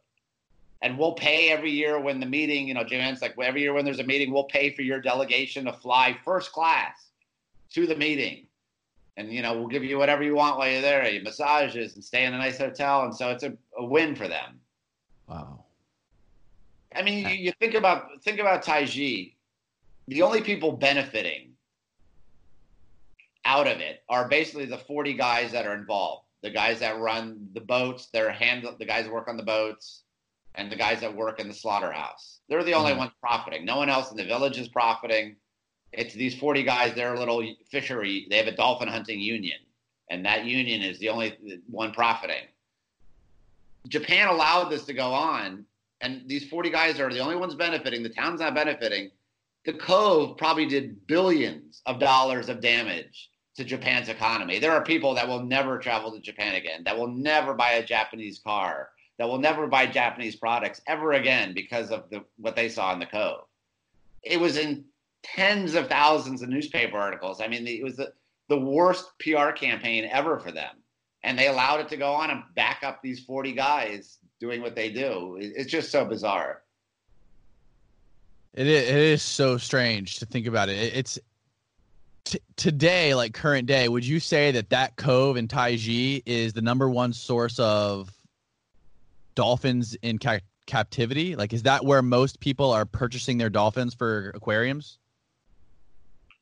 Speaker 2: and we'll pay every year when the meeting, you know, Joanne's like every year when there's a meeting, we'll pay for your delegation to fly first class to the meeting. And, you know, we'll give you whatever you want while you're there, you massages and stay in a nice hotel. And so it's a, a win for them.
Speaker 1: Wow.
Speaker 2: I mean, you, you think about think about Taiji. The only people benefiting out of it are basically the 40 guys that are involved. The guys that run the boats, they're hand the guys that work on the boats, and the guys that work in the slaughterhouse. They're the only mm-hmm. ones profiting. No one else in the village is profiting it's these 40 guys, they're little fishery, they have a dolphin hunting union, and that union is the only one profiting. Japan allowed this to go on, and these 40 guys are the only ones benefiting. The town's not benefiting. The Cove probably did billions of dollars of damage to Japan's economy. There are people that will never travel to Japan again, that will never buy a Japanese car, that will never buy Japanese products ever again because of the, what they saw in the Cove. It was in tens of thousands of newspaper articles. I mean, it was the, the worst PR campaign ever for them. And they allowed it to go on and back up these 40 guys doing what they do. It's just so bizarre.
Speaker 1: It is, it is so strange to think about it. It's t- today, like current day, would you say that that cove in Taiji is the number one source of dolphins in ca- captivity? Like, is that where most people are purchasing their dolphins for aquariums?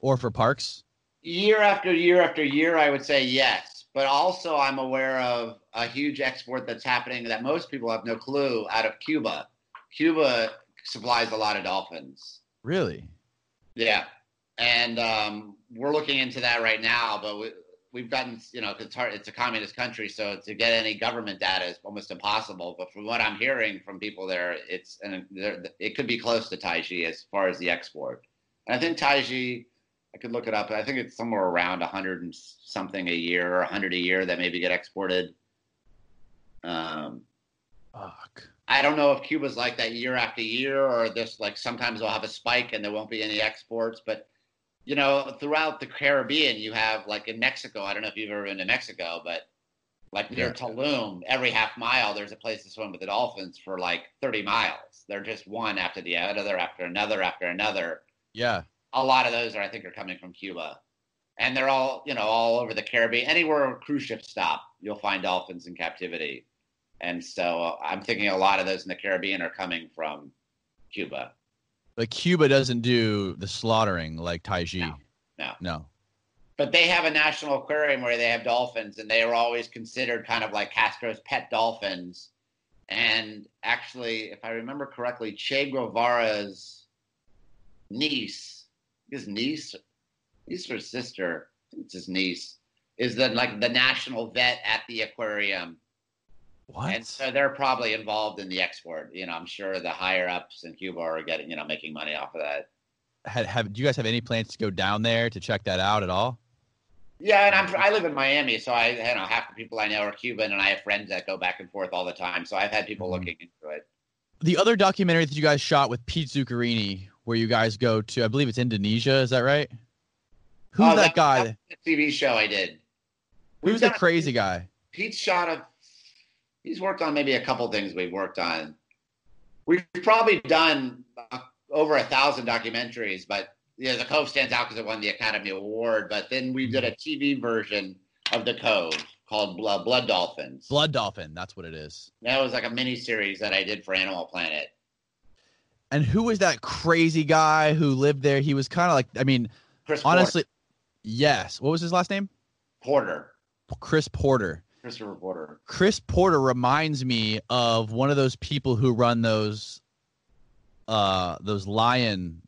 Speaker 1: or for parks?
Speaker 2: Year after year after year, I would say yes. But also, I'm aware of a huge export that's happening that most people have no clue out of Cuba. Cuba supplies a lot of dolphins.
Speaker 1: Really?
Speaker 2: Yeah. And um, we're looking into that right now, but we, we've gotten, you know, it's hard, it's a communist country, so to get any government data is almost impossible. But from what I'm hearing from people there, it's and it could be close to Taiji as far as the export. And I think Taiji I could look it up. I think it's somewhere around 100 and something a year or 100 a year that maybe get exported. Um,
Speaker 1: Fuck.
Speaker 2: I don't know if Cuba's like that year after year or this like sometimes they'll have a spike and there won't be any exports. But, you know, throughout the Caribbean, you have like in Mexico, I don't know if you've ever been to Mexico, but like near yeah. Tulum, every half mile there's a place to swim with the dolphins for like 30 miles. They're just one after the other, after another, after another.
Speaker 1: Yeah
Speaker 2: a lot of those are I think are coming from Cuba, and they're all you know all over the Caribbean. Anywhere cruise ships stop, you'll find dolphins in captivity, and so uh, I'm thinking a lot of those in the Caribbean are coming from Cuba.
Speaker 1: But Cuba doesn't do the slaughtering like Taiji.
Speaker 2: No, no.
Speaker 1: no.
Speaker 2: But they have a national aquarium where they have dolphins, and they are always considered kind of like Castro's pet dolphins. And actually, if I remember correctly, Che Guevara's niece his niece, niece or sister, it's his niece, is the like the national vet at the aquarium.
Speaker 1: What?
Speaker 2: And so they're probably involved in the export. You know, I'm sure the higher ups in Cuba are getting, you know, making money off of that.
Speaker 1: Have, have do you guys have any plans to go down there to check that out at all?
Speaker 2: Yeah, and I'm I live in Miami, so I you know half the people I know are Cuban, and I have friends that go back and forth all the time. So I've had people mm-hmm. looking into it.
Speaker 1: The other documentary that you guys shot with Pete Zuccarini where you guys go to. I believe it's Indonesia. Is that right? Who's oh, that, that, guy?
Speaker 2: TV show I did.
Speaker 1: Who's the crazy a, guy?
Speaker 2: Pete shot a. He's worked on maybe a couple things we've worked on. We've probably done uh, over a thousand documentaries, but yeah, the Cove stands out because it won the Academy Award. But then we did a TV version of the Cove called Blood, Blood Dolphins.
Speaker 1: Blood Dolphin, that's what it is.
Speaker 2: That was like a mini series that I did for Animal Planet.
Speaker 1: And who was that crazy guy who lived there? He was kind of like, I mean,
Speaker 2: Chris
Speaker 1: honestly, yes. What was his last name?
Speaker 2: Porter.
Speaker 1: Chris Porter.
Speaker 2: Christopher Porter.
Speaker 1: Chris Porter reminds me of one of those people who run those uh those lion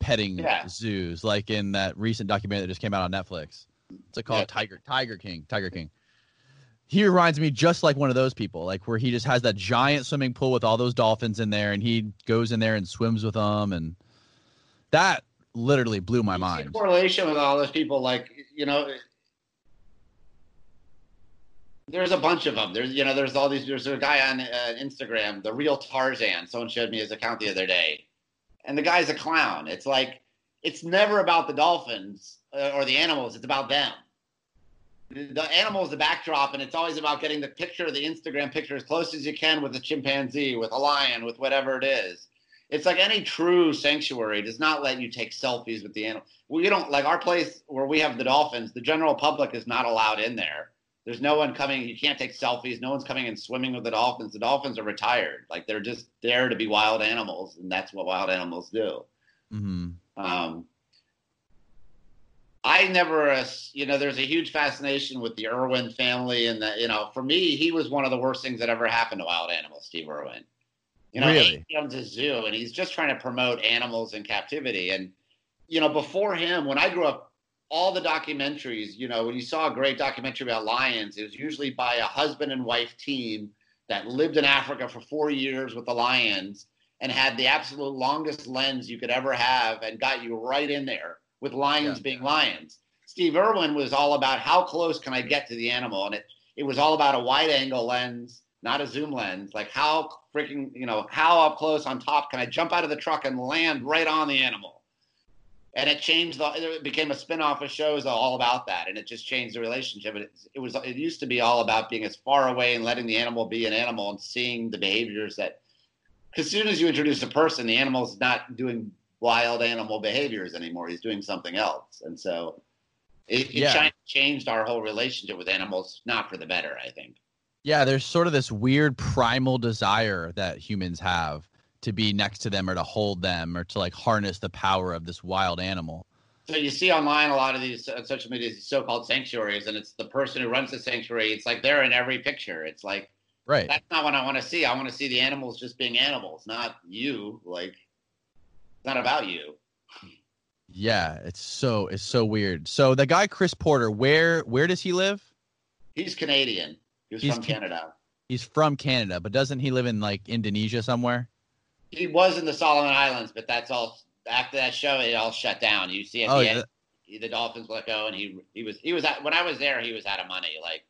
Speaker 1: petting
Speaker 2: Yeah.
Speaker 1: zoos, like in that recent documentary that just came out on Netflix. It's called
Speaker 2: Yeah.
Speaker 1: Tiger Tiger King. Tiger King. He reminds me just like one of those people, like where he just has that giant swimming pool with all those dolphins in there, and he goes in there and swims with them, and that literally blew my
Speaker 2: You
Speaker 1: mind.
Speaker 2: correlation with all those people, like you know, there's a bunch of them. There's you know, there's all these. There's a guy on uh, Instagram, the real Tarzan. Someone showed me his account the other day, and the guy's a clown. It's like it's never about the dolphins uh, or the animals. It's about them. The animal is the backdrop, and it's always about getting the picture, the Instagram picture, as close as you can with a chimpanzee, with a lion, with whatever it is. It's like any true sanctuary does not let you take selfies with the animal. We don't like our place where we have the dolphins. The general public is not allowed in there. There's no one coming. You can't take selfies. No one's coming and swimming with the dolphins. The dolphins are retired. Like they're just there to be wild animals, and that's what wild animals do.
Speaker 1: hmm
Speaker 2: Um, I never, uh, you know, there's a huge fascination with the Irwin family, and the, you know, for me, he was one of the worst things that ever happened to wild animals, Steve Irwin. You know,
Speaker 1: Really?
Speaker 2: he owns a zoo, and he's just trying to promote animals in captivity. And you know, before him, when I grew up, all the documentaries, you know, when you saw a great documentary about lions, it was usually by a husband and wife team that lived in Africa for four years with the lions and had the absolute longest lens you could ever have and got you right in there with lions
Speaker 1: Yeah.
Speaker 2: being lions. Steve Irwin was all about how close can I get to the animal, and it it was all about a wide angle lens, not a zoom lens. Like how freaking you know how up close on top can I jump out of the truck and land right on the animal? And it changed. The, it became a spin-off of shows all about that, and it just changed the relationship. It, it was it used to be all about being as far away and letting the animal be an animal and seeing the behaviors that. Because as soon as you introduce a person, the animal's not doing wild animal behaviors anymore. He's doing something else, and so it, it
Speaker 1: Yeah.
Speaker 2: changed our whole relationship with animals, not for the better, I think.
Speaker 1: Yeah, there's sort of this weird primal desire that humans have to be next to them or to hold them or to like harness the power of this wild animal.
Speaker 2: So you see online a lot of these uh, social media, these so-called sanctuaries, and it's the person who runs the sanctuary. It's like they're in every picture. It's like
Speaker 1: Right.
Speaker 2: that's not what I want to see. I want to see the animals just being animals, not you. Like not about you.
Speaker 1: Yeah, it's so it's so weird. So the guy Chris Porter, where where does he live?
Speaker 2: He's Canadian. He was
Speaker 1: He's
Speaker 2: from
Speaker 1: Ca-
Speaker 2: Canada.
Speaker 1: He's from Canada, but doesn't he live in like Indonesia somewhere?
Speaker 2: He was in the Solomon Islands, but that's all. After that show, it all shut down. You see at
Speaker 1: Oh,
Speaker 2: the
Speaker 1: yeah.
Speaker 2: end, the Dolphins let go, and he he was he was at, when I was there, he was out of money. Like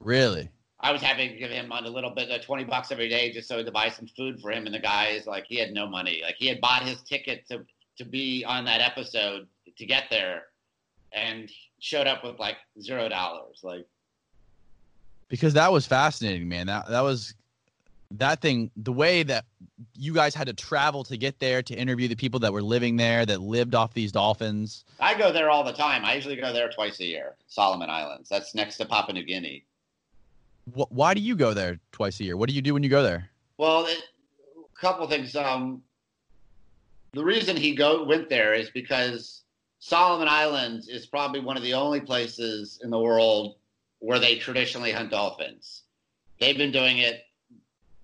Speaker 1: Really?
Speaker 2: I was happy to give him on a little bit, uh, twenty bucks every day, just so to buy some food for him and the guys. Like he had no money. Like he had bought his ticket to to be on that episode to get there, and showed up with like zero dollars. Like
Speaker 1: Because that was fascinating, man. That that was that thing the way that you guys had to travel to get there to interview the people that were living there that lived off these dolphins.
Speaker 2: I go there all the time. I usually go there twice a year. Solomon Islands. That's next to Papua New Guinea.
Speaker 1: Wh- why do you go there twice a year? What do you do when you go there?
Speaker 2: Well, it, a couple things. Um, the reason he go went there is because Solomon Islands is probably one of the only places in the world where they traditionally hunt dolphins. They've been doing it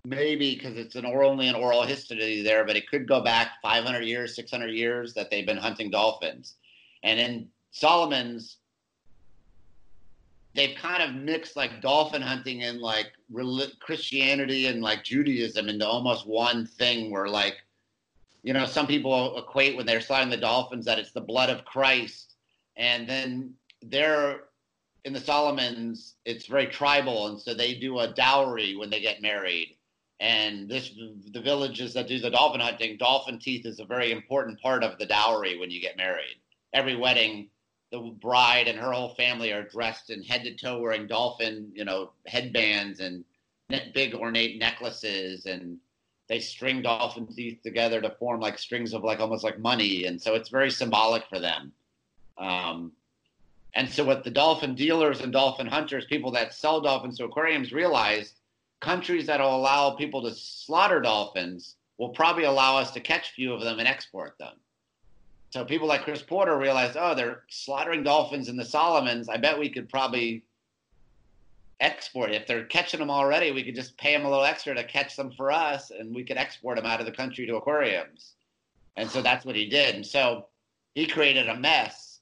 Speaker 2: maybe because it's an oral, only an oral history there, but it could go back 500 years, 600 years that they've been hunting dolphins. And in Solomon's, they've kind of mixed like dolphin hunting and like Christianity and like Judaism into almost one thing where like, you know, some people equate when they're slaughtering the dolphins that it's the blood of Christ. And then they're in the Solomons, it's very tribal. And so they do a dowry when they get married. And this, the villages that do the dolphin hunting, dolphin teeth is a very important part of the dowry when you get married. Every wedding, the bride and her whole family are dressed in head to toe wearing dolphin, you know, headbands and big ornate necklaces, and they string dolphin teeth together to form like strings of like almost like money, and so it's very symbolic for them. Um, And so, what the dolphin dealers and dolphin hunters, people that sell dolphins to aquariums, realized countries that will allow people to slaughter dolphins will probably allow us to catch a few of them and export them. So, people like Chris Porter realized, oh, they're slaughtering dolphins in the Solomons. I bet we could probably export. If they're catching them already, we could just pay them a little extra to catch them for us, and we could export them out of the country to aquariums. And so that's what he did. And so he created a mess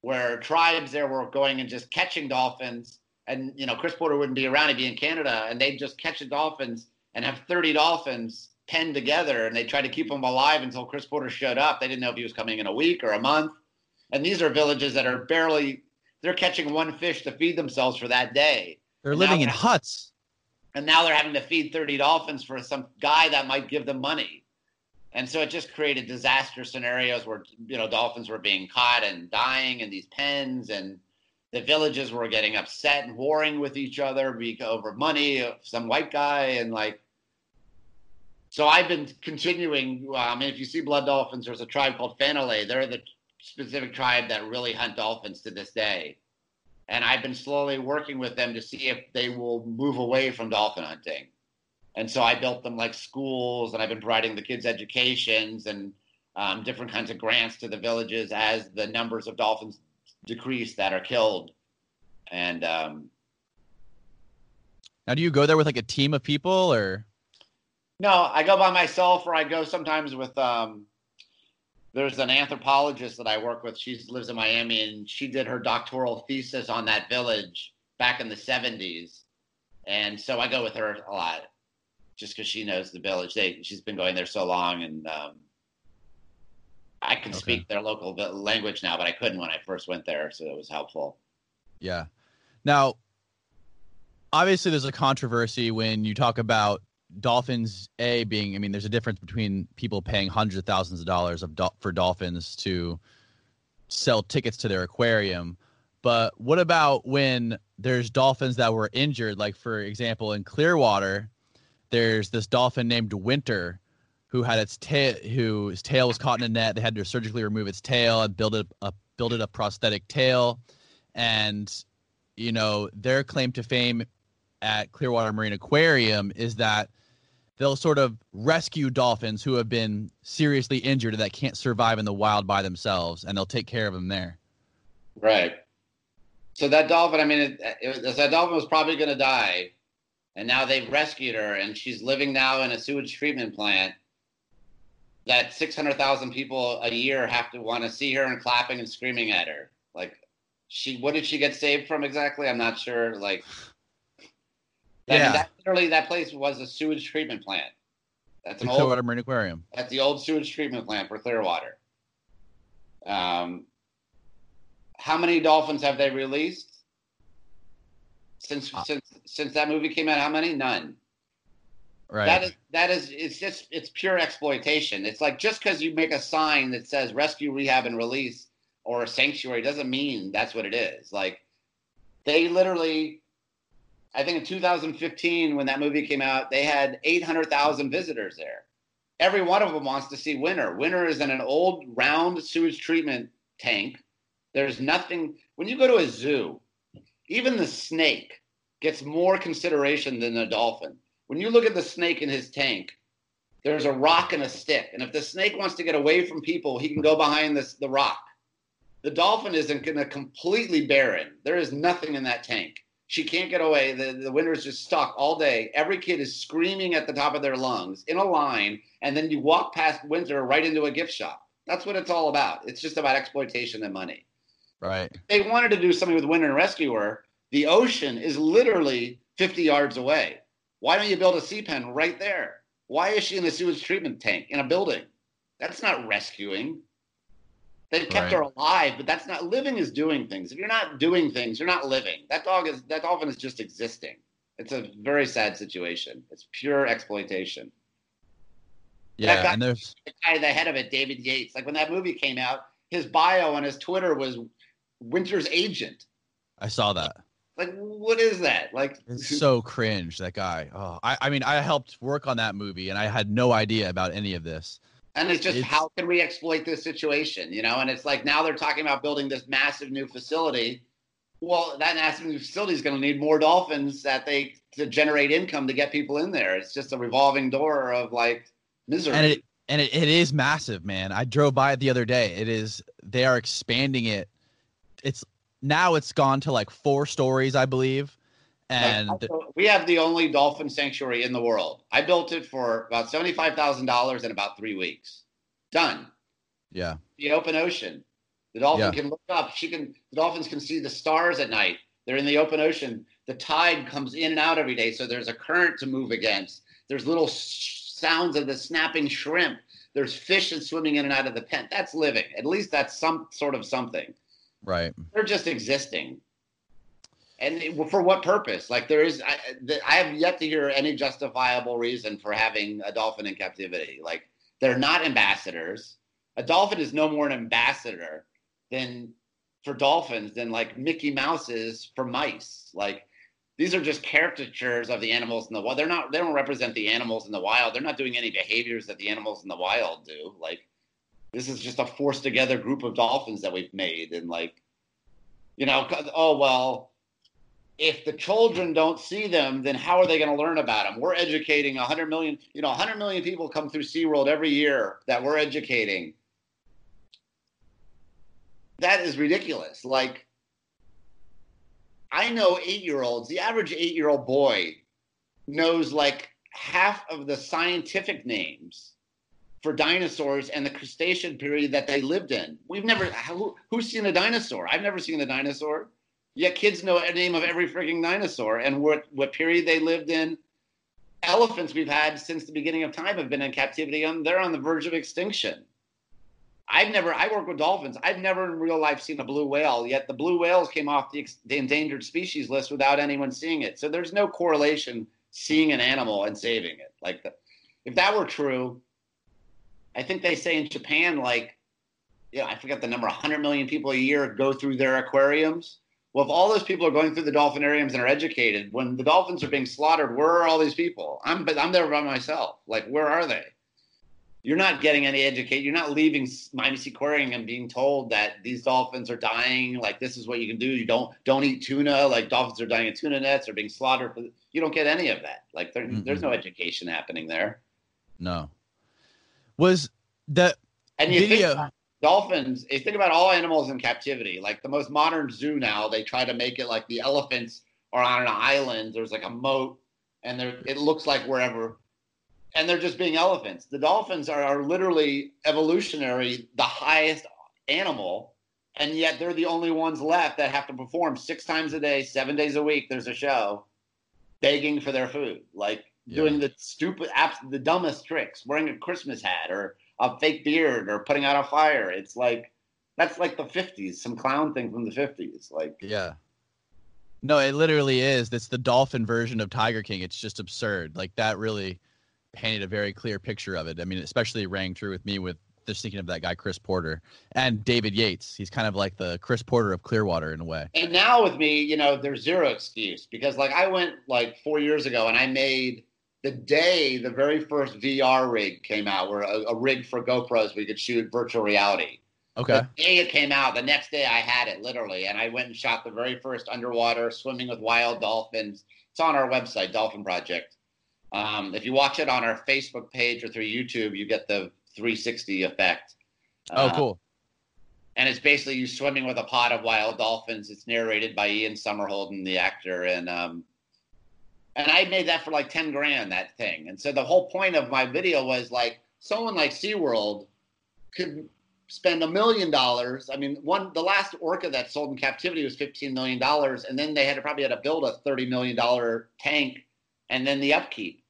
Speaker 2: where tribes there were going and just catching dolphins. And you know, Chris Porter wouldn't be around; he'd be in Canada, and they'd just catch the dolphins and have 30 dolphins penned together, and they tried to keep them alive until Chris Porter showed up. They didn't know if he was coming in a week or a month. And these are villages that are barely they're catching one fish to feed themselves for that day.
Speaker 1: They're
Speaker 2: and
Speaker 1: living in huts.
Speaker 2: And now they're having to feed 30 dolphins for some guy that might give them money. And so it just created disaster scenarios where you know dolphins were being caught and dying in these pens and the villages were getting upset and warring with each other over money of some white guy and like so I've been continuing. I mean, if you see blood dolphins, there's a tribe called Fanalei. They're the specific tribe that really hunt dolphins to this day. And I've been slowly working with them to see if they will move away from dolphin hunting. And so I built them like schools, and I've been providing the kids educations and um, different kinds of grants to the villages as the numbers of dolphins decrease that are killed. And um,
Speaker 1: now, do you go there with like a team of people, or?
Speaker 2: No, I go by myself, or I go sometimes with um, there's an anthropologist that I work with. She lives in Miami, and she did her doctoral thesis on that village back in the 70s. And so I go with her a lot, just because she knows the village. They she's been going there so long, and um, I can okay. speak their local language now, but I couldn't when I first went there, so it was helpful.
Speaker 1: Yeah. Now, obviously, there's a controversy when you talk about dolphins a being i mean there's a difference between people paying hundreds of thousands of dollars of do- for dolphins to sell tickets to their aquarium. But what about when there's dolphins that were injured? Like for example in clearwater there's this dolphin named winter who had its tail whose tail was caught in a net. They had to surgically remove its tail and build it a build it a prosthetic tail. And you know their claim to fame at Clearwater Marine Aquarium is that they'll sort of rescue dolphins who have been seriously injured that can't survive in the wild by themselves, and they'll take care of them there.
Speaker 2: Right. So that dolphin, I mean, it, it, that dolphin was probably going to die, and now they've rescued her, and she's living now in a sewage treatment plant. That six hundred thousand people a year have to want to see her and clapping and screaming at her. Like, she, what did she get saved from exactly? I'm not sure. Like, that, yeah. that literally that place was a sewage treatment plant.
Speaker 1: That's an the old Clearwater Marine Aquarium.
Speaker 2: That's the old sewage treatment plant for Clearwater. Um, how many dolphins have they released since uh, since since that movie came out? How many? None.
Speaker 1: Right.
Speaker 2: That is that is it's just it's pure exploitation. It's like just because you make a sign that says rescue, rehab, and release or a sanctuary doesn't mean that's what it is. Like they literally I think in 2015, when that movie came out, they had 800,000 visitors there. Every one of them wants to see Winter. Winter is in an old round sewage treatment tank. There's nothing. When you go to a zoo, even the snake gets more consideration than the dolphin. When you look at the snake in his tank, there's a rock and a stick. And if the snake wants to get away from people, he can go behind this, the rock. The dolphin isn't going to completely barren. There is nothing in that tank. She can't get away. The, the winter's just stuck all day. Every kid is screaming at the top of their lungs in a line, and then you walk past Winter right into a gift shop. That's what it's all about. It's just about exploitation and money.
Speaker 1: Right.
Speaker 2: They wanted to do something with Winter and Rescuer. The ocean is literally 50 yards away. Why don't you build a sea pen right there? Why is she in a sewage treatment tank in a building? That's not rescuing. They've kept right. her alive, but that's not living is doing things. If you're not doing things, you're not living. That dog is that dolphin is just existing. It's a very sad situation. It's pure exploitation.
Speaker 1: Yeah, guy, and there's
Speaker 2: the guy the head of it, David Yates. Like when that movie came out, his bio on his Twitter was Winter's agent.
Speaker 1: I saw that.
Speaker 2: Like, what is that? Like,
Speaker 1: it's so cringe. That guy. Oh, I, I mean, I helped work on that movie, and I had no idea about any of this.
Speaker 2: And it's just
Speaker 1: It's-
Speaker 2: how can we exploit this situation, you know? And it's like now they're talking about building this massive new facility. Well, that massive new facility is going to need more dolphins that they to generate income to get people in there. It's just a revolving door of like misery.
Speaker 1: and it and it, it is massive man i drove by it the other day it is they are expanding it it's now it's gone to like four stories i believe and
Speaker 2: also, we have the only dolphin sanctuary in the world. I built it for about seventy-five thousand dollars in about three weeks. Done.
Speaker 1: yeah
Speaker 2: The open ocean. The dolphin
Speaker 1: Yeah.
Speaker 2: can look up. She can. The dolphins can see the stars at night. They're in the open ocean. The tide comes in and out every day, so there's a current to move against. There's little sh- sounds of the snapping shrimp. There's fish that's swimming in and out of the pen. That's living. At least that's some sort of something.
Speaker 1: right
Speaker 2: they're just existing and for what purpose? Like there is I, I have yet to hear any justifiable reason for having a dolphin in captivity. Like they're not ambassadors. A dolphin is no more an ambassador than for dolphins than like mickey mouse is for mice. Like these are just caricatures of the animals in the wild. They're not they don't represent the animals in the wild. They're not doing any behaviors that the animals in the wild do. Like this is just a forced together group of dolphins that we've made and like you know oh well if the children don't see them then how are they going to learn about them we're educating 100 million you know 100 million people come through seaworld every year that we're educating that is ridiculous like i know eight year olds the average eight year old boy knows like half of the scientific names for dinosaurs and the Cretaceous period that they lived in. We've never who, who's seen a dinosaur? I've never seen a dinosaur. Yet kids know the name of every freaking dinosaur and what what period they lived in. Elephants we've had since the beginning of time have been in captivity and they're on the verge of extinction. I've never I work with dolphins. I've never in real life seen a blue whale, yet the blue whales came off the, the endangered species list without anyone seeing it. So there's no correlation seeing an animal and saving it. Like the, if that were true, I think they say in Japan, like, yeah, I forget the number, 100 million people a year go through their aquariums. Well, if all those people are going through the dolphinariums and are educated, when the dolphins are being slaughtered, where are all these people? I'm, but I'm there by myself. Like, where are they? You're not getting any educate. You're not leaving Miami Seaquarium and being told that these dolphins are dying. Like, this is what you can do. You don't don't eat tuna. Like, dolphins are dying in tuna nets. They're being slaughtered. For, you don't get any of that. Like, there,
Speaker 1: Mm-mm.
Speaker 2: there's no education happening there.
Speaker 1: no was the
Speaker 2: And you
Speaker 1: video
Speaker 2: about dolphins, you think about all animals in captivity. Like the most modern zoo now, they try to make it like the elephants are on an island. There's like a moat, and there it looks like wherever, and they're just being elephants. The dolphins are, are literally evolutionary, the highest animal, and yet they're the only ones left that have to perform six times a day, seven days a week. There's a show, begging for their food, like
Speaker 1: Yeah.
Speaker 2: doing the stupid, the dumbest tricks, wearing a Christmas hat or a fake beard or putting out a fire. It's like that's like the '50s, some clown thing from the '50s. Like
Speaker 1: Yeah. No, it literally is. That's the dolphin version of Tiger King. It's just absurd. Like that really painted a very clear picture of it. I mean, especially rang true with me with just thinking of that guy Chris Porter and David Yates. He's kind of like the Chris Porter of Clearwater in a way.
Speaker 2: And now with me, you know, there's zero excuse because like I went like four years ago and I made the day the very first VR rig came out, where a, a rig for GoPros we could shoot virtual reality.
Speaker 1: Okay.
Speaker 2: The day it came out, the next day I had it literally, and I went and shot the very first underwater swimming with wild dolphins. It's on our website, Dolphin Project. Um, if you watch it on our Facebook page or through YouTube, you get the 360 effect.
Speaker 1: Oh,
Speaker 2: Uh,
Speaker 1: cool.
Speaker 2: and it's basically you swimming with a pod of wild dolphins. It's narrated by Ian Somerhalder, the actor, and um, and I made that for like ten grand that thing. And so the whole point of my video was like someone like SeaWorld could spend a million dollars. I mean, one the last orca that sold in captivity was fifteen million dollars, and then they had to probably had to build a thirty million dollar tank, and then the upkeep.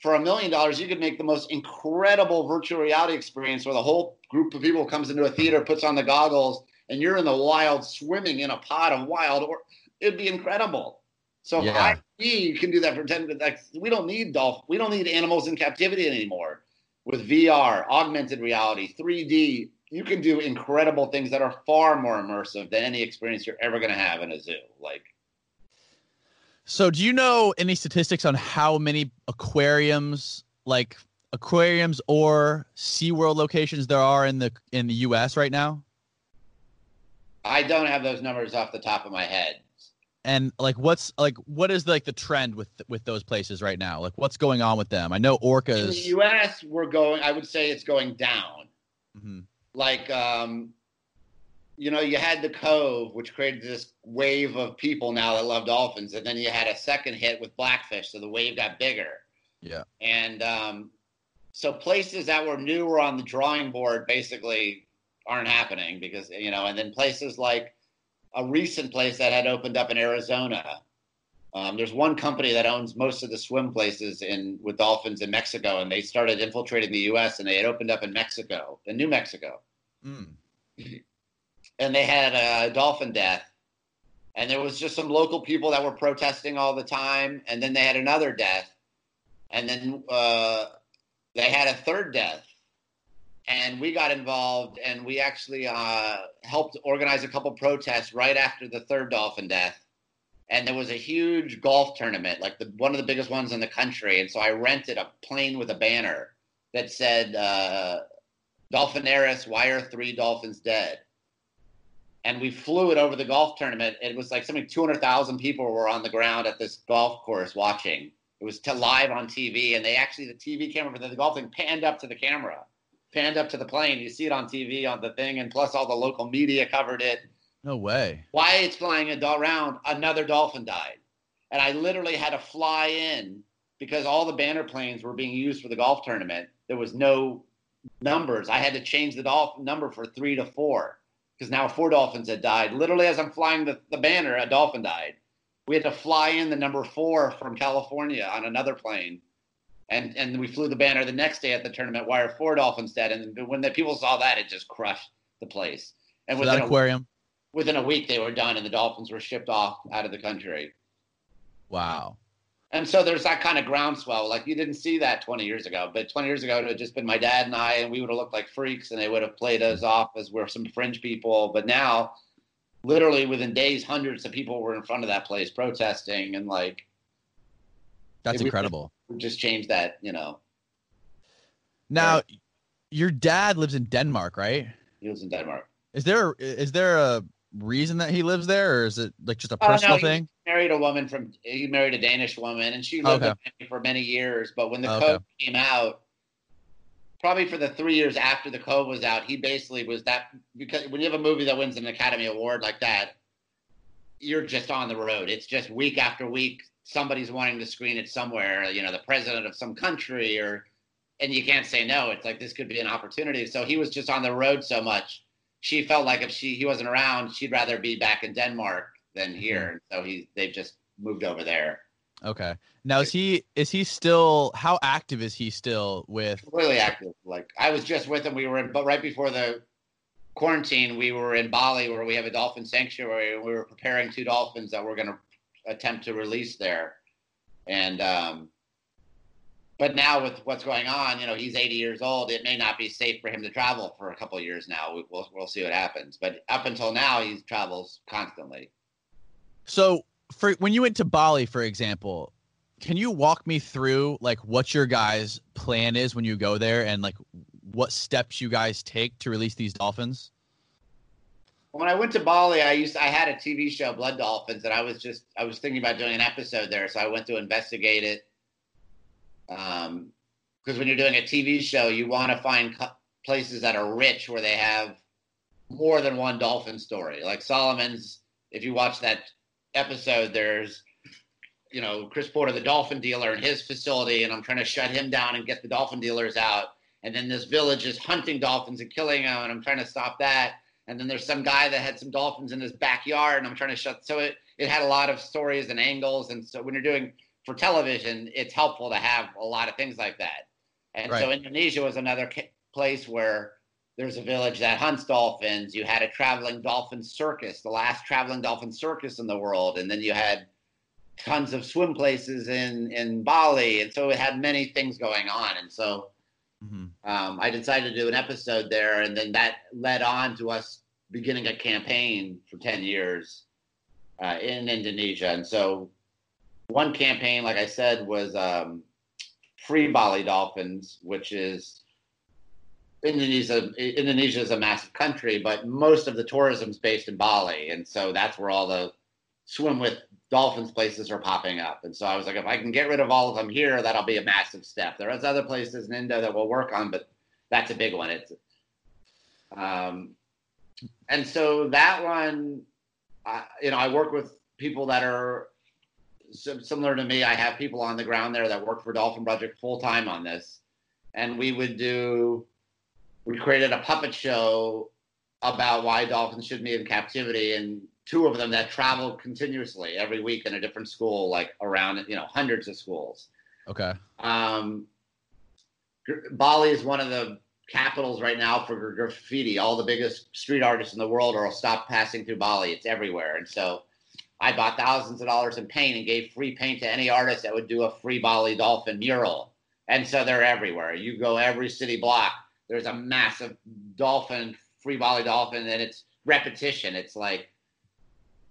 Speaker 2: For a million dollars, you could make the most incredible virtual reality experience where the whole group of people comes into a theater, puts on the goggles, and you're in the wild swimming in a pod of wild. Or it'd be incredible. So
Speaker 1: Yeah.
Speaker 2: We can do that for ten. Like, we don't need dolphin. We don't need animals in captivity anymore. With VR, augmented reality, 3D, you can do incredible things that are far more immersive than any experience you're ever going to have in a zoo. Like,
Speaker 1: So, do you know any statistics on how many aquariums, like aquariums or SeaWorld locations there are in the in the US right now?
Speaker 2: I don't have those numbers off the top of my head.
Speaker 1: And like what's like what is like the trend with with those places right now? Like what's going on with them? I know orcas
Speaker 2: In the US we're going I would say it's going down.
Speaker 1: hmm
Speaker 2: Like um you know, you had the Cove, which created this wave of people now that love dolphins, and then you had a second hit with Blackfish, so the wave got bigger.
Speaker 1: Yeah.
Speaker 2: And um, so places that were new or on the drawing board basically aren't happening because you know, and then places like a recent place that had opened up in Arizona. Um, there's one company that owns most of the swim places in with dolphins in Mexico, and they started infiltrating the U.S. and they had opened up in Mexico, in New Mexico
Speaker 1: Mm.
Speaker 2: and they had a dolphin death. And there was just some local people that were protesting all the time. And then they had another death. And then uh, they had a third death. And we got involved and we actually uh, helped organize a couple protests right after the third dolphin death. And there was a huge golf tournament, like the, one of the biggest ones in the country. And so I rented a plane with a banner that said, uh, why are three dolphins dead? and we flew it over the golf tournament. It was like something 200,000 people were on the ground at this golf course watching. It was live on TV, and they actually the TV camera for the golf thing panned up to the camera, panned up to the plane. You see it on TV on the thing, and plus all the local media covered it.
Speaker 1: No way.
Speaker 2: While it's flying a another dolphin died, and I literally had to fly in because all the banner planes were being used for the golf tournament. There was no numbers. I had to change the dolphin number for three to four because now four dolphins had died. Literally, as I'm flying the, the banner, a dolphin died. We had to fly in the number four from California on another plane. And, and we flew the banner the next day at the tournament. wire are four dolphins dead? And when the people saw that, it just crushed the place. And
Speaker 1: For that
Speaker 2: within a, within a week, they were done, and the dolphins were shipped off out of the country.
Speaker 1: Wow.
Speaker 2: And so there's that kind of groundswell. Like you didn't see that 20 years ago, but 20 years ago it would have just been my dad and I, and we would have looked like freaks, and they would have played us off as we're some fringe people. But now, literally within days, hundreds of people were in front of that place protesting, and like
Speaker 1: That's incredible.
Speaker 2: Just change that. You know,
Speaker 1: Now, your dad lives in Denmark, right?
Speaker 2: he lives in Denmark.
Speaker 1: Is there is there a reason that he lives there, or is it like just a
Speaker 2: Oh, no,
Speaker 1: personal
Speaker 2: he-
Speaker 1: thing?
Speaker 2: Married a woman from he married a Danish woman, and she lived
Speaker 1: Okay.
Speaker 2: for many years. But when the
Speaker 1: Okay.
Speaker 2: Cove came out, probably for the three years after the Cove was out, he basically was that because when you have a movie that wins an Academy Award like that, you're just on the road. It's just week after week, somebody's wanting to screen it somewhere. You know, the president of some country, or and you can't say no. It's like this could be an opportunity. So he was just on the road so much. She felt like if she he wasn't around, she'd rather be back in Denmark than mm-hmm. here. So he they've just moved over there.
Speaker 1: Okay. Now is he is he still how active is he still with
Speaker 2: Really active. Like I was just with him. We were in, but right before the quarantine, we were in Bali where we have a dolphin sanctuary, and we were preparing two dolphins that we're going to attempt to release there. And um, but now with what's going on, you know, he's 80 years old. It may not be safe for him to travel for a couple years now. We, we'll we'll see what happens. But up until now, he travels constantly.
Speaker 1: So for when you went to Bali, for example, can you walk me through like what your guys' plan is when you go there and like what steps you guys take to release these dolphins?
Speaker 2: When I went to Bali, I used I had a TV show, Blood Dolphins, and I was just I was thinking about doing an episode there, so I went to investigate it. Um, because when you're doing a TV show, you want to find places that are rich where they have more than one dolphin story. Like Solomon's, if you watch that episode, there's you know Chris Porter, the dolphin dealer, in his facility, and I'm trying to shut him down and get the dolphin dealers out. And then this village is hunting dolphins and killing them, and I'm trying to stop that and then there's some guy that had some dolphins in his backyard and i'm trying to shut so it it had a lot of stories and angles and so when you're doing for television it's helpful to have a lot of things like that. And so indonesia was another place where there's a village that hunts dolphins. You had a traveling dolphin circus the last traveling dolphin circus in the world and then you had tons of swim places in in bali and so it had many things going on. And so
Speaker 1: hmm
Speaker 2: um, I decided to do an episode there, and then that led on to us beginning a campaign for 10 years uh, in Indonesia. And so, one campaign, like I said, was um, free Bali dolphins, which is Indonesia. Indonesia is a massive country, but most of the tourism is based in Bali, and so that's where all the swim with dolphins places are popping up. And so I was like, if I can get rid of all of them here, that'll be a massive step. There is other places in Indo that we'll work on, but that's a big one. It's um, and so that one, I, you know, I work with people that are similar to me. I have people on the ground there that work for Dolphin Project full time on this, and we would do. We created a puppet show about why dolphins should be in captivity, and two of them that travel continuously every week in a different school, like around you know hundreds of schools.
Speaker 1: Okay.
Speaker 2: Um, Bali is one of the capitals right now for graffiti. All the biggest street artists in the world are stop passing through Bali. It's everywhere, and so I bought thousands of dollars in paint and gave free paint to any artist that would do a free Bali dolphin mural. And so they're everywhere. You go every city block, there's a massive dolphin, free Bali dolphin, and it's repetition. It's like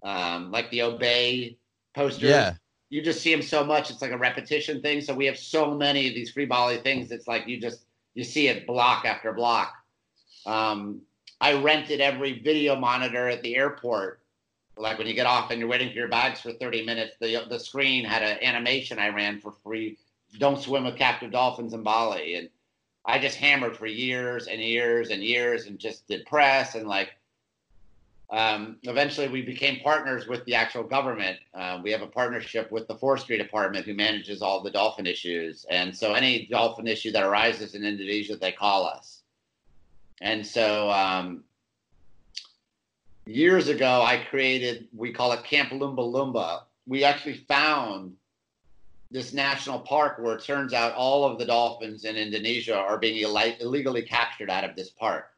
Speaker 2: um, like the Obey posters.
Speaker 1: Yeah.
Speaker 2: You just see them so much, it's like a repetition thing. So we have so many of these free Bali things. It's like you just you see it block after block. Um, I rented every video monitor at the airport. Like when you get off and you're waiting for your bags for 30 minutes, the the screen had an animation I ran for free. Don't swim with captive dolphins in Bali, and I just hammered for years and years and years, and just did press and like um, eventually we became partners with the actual government. Uh, we have a partnership with the forestry department who manages all the dolphin issues. And so any dolphin issue that arises in Indonesia, they call us. And so um, years ago, I created, we call it Camp Lumba Lumba. We actually found this national park where it turns out all of the dolphins in Indonesia are being Ill- illegally captured out of this park.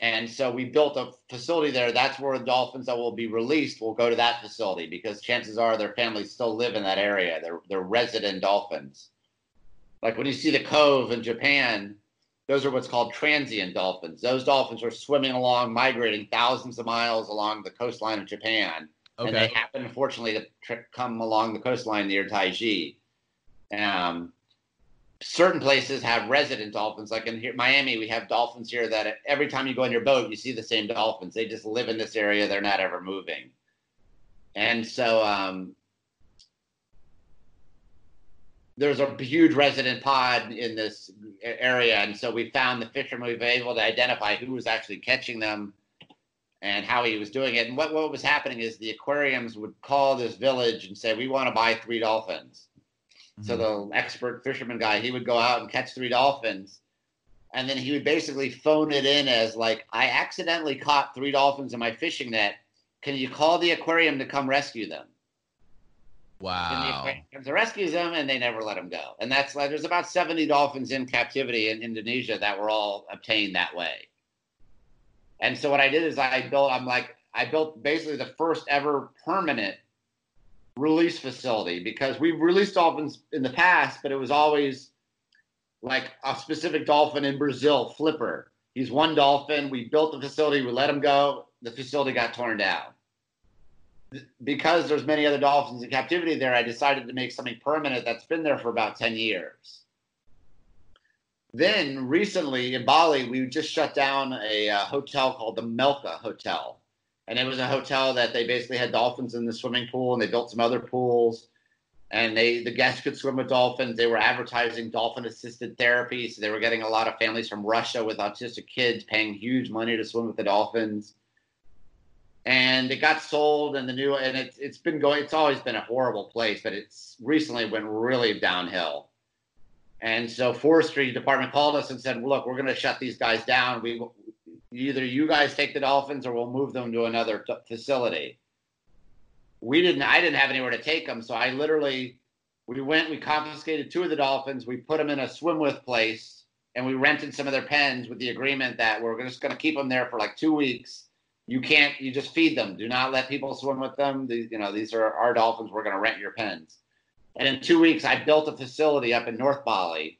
Speaker 2: And so we built a facility there. That's where the dolphins that will be released will go to that facility because chances are their families still live in that area. They're, they're resident dolphins. Like when you see the cove in Japan, those are what's called transient dolphins. Those dolphins are swimming along, migrating thousands of miles along the coastline of Japan. Okay. And they happen, unfortunately, to come along the coastline near Taiji. Um, certain places have resident dolphins. Like in here, Miami, we have dolphins here that every time you go on your boat, you see the same dolphins. They just live in this area. They're not ever moving. And so um, there's a huge resident pod in this area. And so we found the fisherman. We've been able to identify who was actually catching them and how he was doing it. And what, what was happening is the aquariums would call this village and say, we want to buy three dolphins so mm-hmm. the expert fisherman guy, he would go out and catch three dolphins, and then he would basically phone it in as like, "I accidentally caught three dolphins in my fishing net. Can you call the aquarium to come rescue them?"
Speaker 1: Wow.
Speaker 2: And the aquarium comes rescues them, and they never let them go. And that's like there's about 70 dolphins in captivity in Indonesia that were all obtained that way. And so what I did is I built. I'm like I built basically the first ever permanent release facility because we've released dolphins in the past, but it was always like a specific dolphin in Brazil, Flipper. He's one dolphin. We built the facility, we let him go. The facility got torn down. Because there's many other dolphins in captivity there, I decided to make something permanent that's been there for about 10 years. Then recently in Bali, we just shut down a uh, hotel called the Melka Hotel and it was a hotel that they basically had dolphins in the swimming pool, and they built some other pools, and they the guests could swim with dolphins. They were advertising dolphin assisted therapy, so they were getting a lot of families from Russia with autistic kids paying huge money to swim with the dolphins. And it got sold, and the new and it's it's been going. It's always been a horrible place, but it's recently went really downhill. And so forestry department called us and said, "Look, we're going to shut these guys down. We either you guys take the Dolphins or we'll move them to another t- facility. We didn't. I didn't have anywhere to take them, so I literally we went. We confiscated two of the Dolphins. We put them in a swim with place, and we rented some of their pens with the agreement that we're just going to keep them there for like two weeks. You can't. You just feed them. Do not let people swim with them. These, you know, these are our dolphins. We're going to rent your pens. And in two weeks, I built a facility up in North Bali,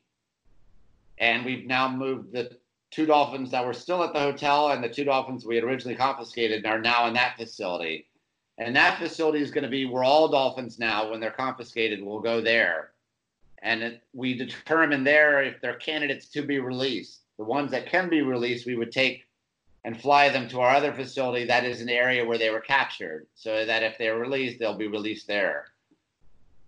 Speaker 2: and we've now moved the two dolphins that were still at the hotel and the two dolphins we had originally confiscated are now in that facility. And that facility is going to be where all dolphins now, when they're confiscated, will go there. and it, we determine there if they're candidates to be released. The ones that can be released, we would take and fly them to our other facility that is an area where they were captured, so that if they're released, they'll be released there.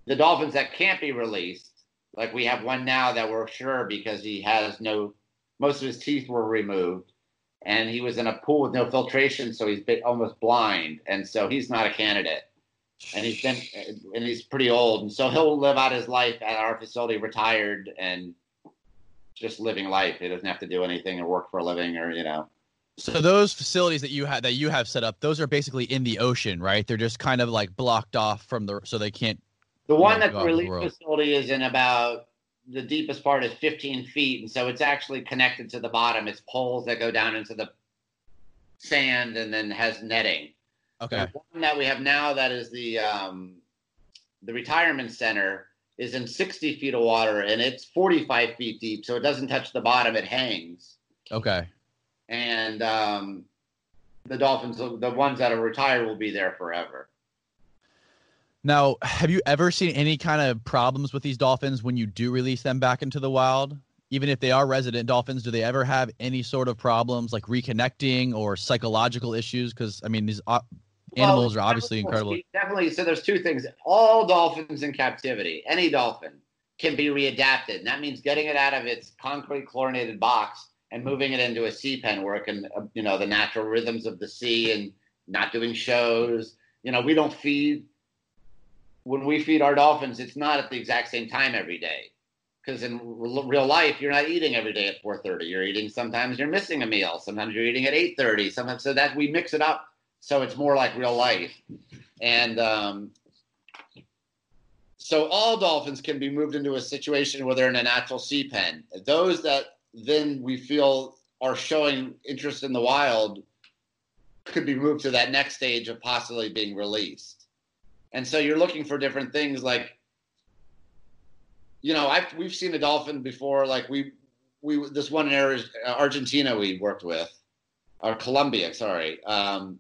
Speaker 2: The dolphins that can't be released, like we have one now that we're sure because he has no, most of his teeth were removed, and he was in a pool with no filtration, so he's almost blind, and so he's not a candidate and he's been and he's pretty old, and so he'll live out his life at our facility, retired and just living life. He doesn't have to do anything or work for a living, or you know.
Speaker 1: So those facilities that you have that you have set up, those are basically in the ocean, right? They're just kind of like blocked off from the, so they can't.
Speaker 2: The one that the relief the facility is in about the deepest part is 15 feet, and so it's actually connected to the bottom. It's poles that go down into the sand, and then has netting.
Speaker 1: Okay.
Speaker 2: The one that we have now that is the um, the retirement center is in 60 feet of water and it's 45 feet deep, so it doesn't touch the bottom; it hangs.
Speaker 1: Okay.
Speaker 2: And um, the dolphins, the ones that are retired, will be there forever.
Speaker 1: Now, have you ever seen any kind of problems with these dolphins when you do release them back into the wild? Even if they are resident dolphins, do they ever have any sort of problems like reconnecting or psychological issues? Because I mean, these uh, Animals well, are obviously incredible.
Speaker 2: Definitely. So there's two things. All dolphins in captivity, any dolphin, can be readapted. And that means getting it out of its concrete chlorinated box and moving it into a sea pen where it can, uh, you know, the natural rhythms of the sea and not doing shows. You know, we don't feed. When we feed our dolphins, it's not at the exact same time every day. Because in real life, you're not eating every day at 4:30. You're eating. Sometimes you're missing a meal. Sometimes you're eating at 8:30. Sometimes so that we mix it up so it's more like real life. And um, so all dolphins can be moved into a situation where they're in a natural sea pen. Those that then we feel are showing interest in the wild could be moved to that next stage of possibly being released. And so you're looking for different things like, you know, I've, we've seen a dolphin before. Like we, we, this one in Argentina we worked with, or Colombia, sorry. Um,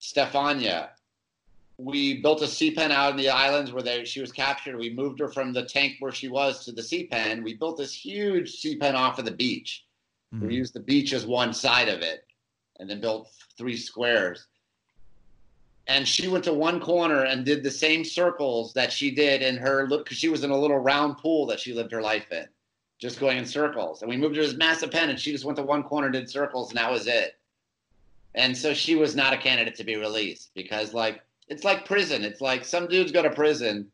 Speaker 2: Stefania. We built a sea pen out in the islands where they, she was captured. We moved her from the tank where she was to the sea pen. We built this huge sea pen off of the beach. Mm-hmm. We used the beach as one side of it and then built three squares. And she went to one corner and did the same circles that she did in her look because she was in a little round pool that she lived her life in, just going in circles. And we moved her to this massive pen and she just went to one corner, and did circles, and that was it. And so she was not a candidate to be released because like it's like prison. It's like some dudes go to prison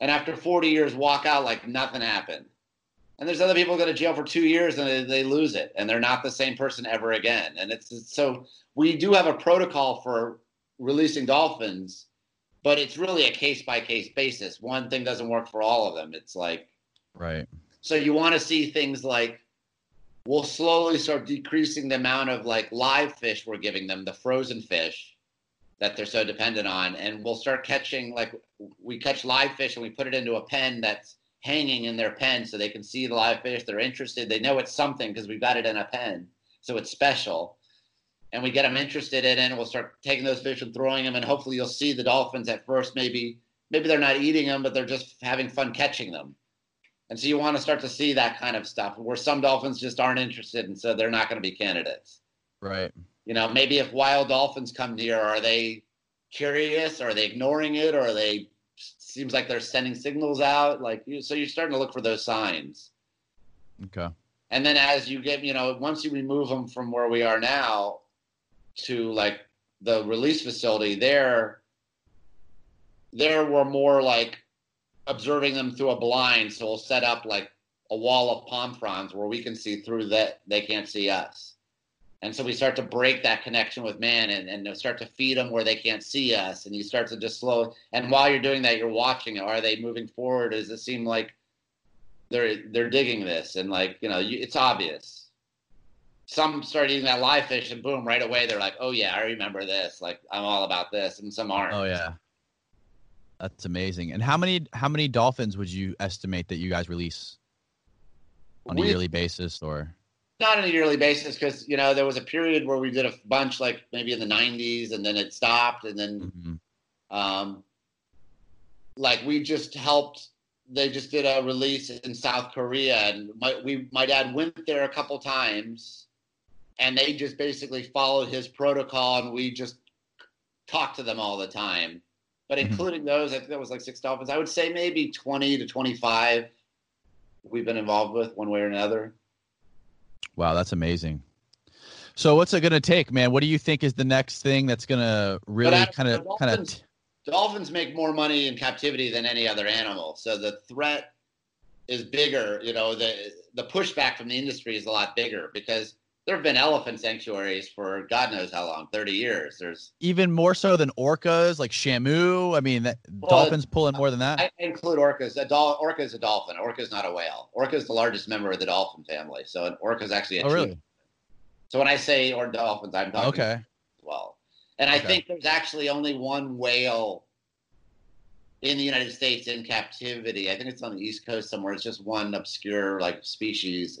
Speaker 2: and after 40 years walk out like nothing happened. And there's other people go to jail for two years and they, they lose it and they're not the same person ever again. And it's so we do have a protocol for releasing dolphins but it's really a case by case basis one thing doesn't work for all of them it's like
Speaker 1: right
Speaker 2: so you want to see things like we'll slowly start decreasing the amount of like live fish we're giving them, the frozen fish that they're so dependent on. And we'll start catching like we catch live fish and we put it into a pen that's hanging in their pen so they can see the live fish. They're interested. They know it's something because we've got it in a pen. So it's special. And we get them interested in it and we'll start taking those fish and throwing them. And hopefully you'll see the dolphins at first. Maybe maybe they're not eating them, but they're just having fun catching them. And so you want to start to see that kind of stuff where some dolphins just aren't interested and so they're not going to be candidates.
Speaker 1: Right.
Speaker 2: You know, maybe if wild dolphins come near, are they curious? Are they ignoring it? Or are they seems like they're sending signals out? Like so you're starting to look for those signs.
Speaker 1: Okay.
Speaker 2: And then as you get, you know, once you remove them from where we are now to like the release facility, there there were more like observing them through a blind. So we'll set up like a wall of palm fronds where we can see through that they can't see us. And so we start to break that connection with man and, and start to feed them where they can't see us. And you start to just slow. And while you're doing that, you're watching. Are they moving forward? Does it seem like they're they're digging this? And like you know, you, it's obvious. Some start eating that live fish, and boom, right away they're like, "Oh yeah, I remember this. Like I'm all about this." And some aren't.
Speaker 1: Oh yeah. That's amazing. And how many how many dolphins would you estimate that you guys release on a we, yearly basis, or
Speaker 2: not on a yearly basis? Because you know there was a period where we did a bunch, like maybe in the '90s, and then it stopped, and then, mm-hmm. um, like we just helped they just did a release in South Korea, and my we my dad went there a couple times, and they just basically followed his protocol, and we just talked to them all the time. But
Speaker 1: Mhm.
Speaker 2: including those, I think that was like six dolphins. I would say maybe twenty to twenty-five. We've been involved with one way or another.
Speaker 1: Wow, that's amazing. So what's it going to take, man? What do you think is the next thing that's going to really kind of kind of
Speaker 2: Dolphins make more money in captivity than any other animal, so the threat is bigger. You know, the the pushback from the industry is a lot bigger because there have been elephant sanctuaries for God knows how long, thirty years. There's
Speaker 1: even more so than orcas, like Shamu? I mean, that,
Speaker 2: Well,
Speaker 1: dolphins pulling more than that.
Speaker 2: I include orcas. A dol- orca is a dolphin. Orca is not a whale. Orca is the largest member of the dolphin family. So an orca is actually a
Speaker 1: oh, really?
Speaker 2: So when I say or dolphins, I'm talking
Speaker 1: Okay.
Speaker 2: as well. And I
Speaker 1: Okay.
Speaker 2: think there's actually only one whale in the United States in captivity. I think it's on the East Coast somewhere. It's just one obscure like species.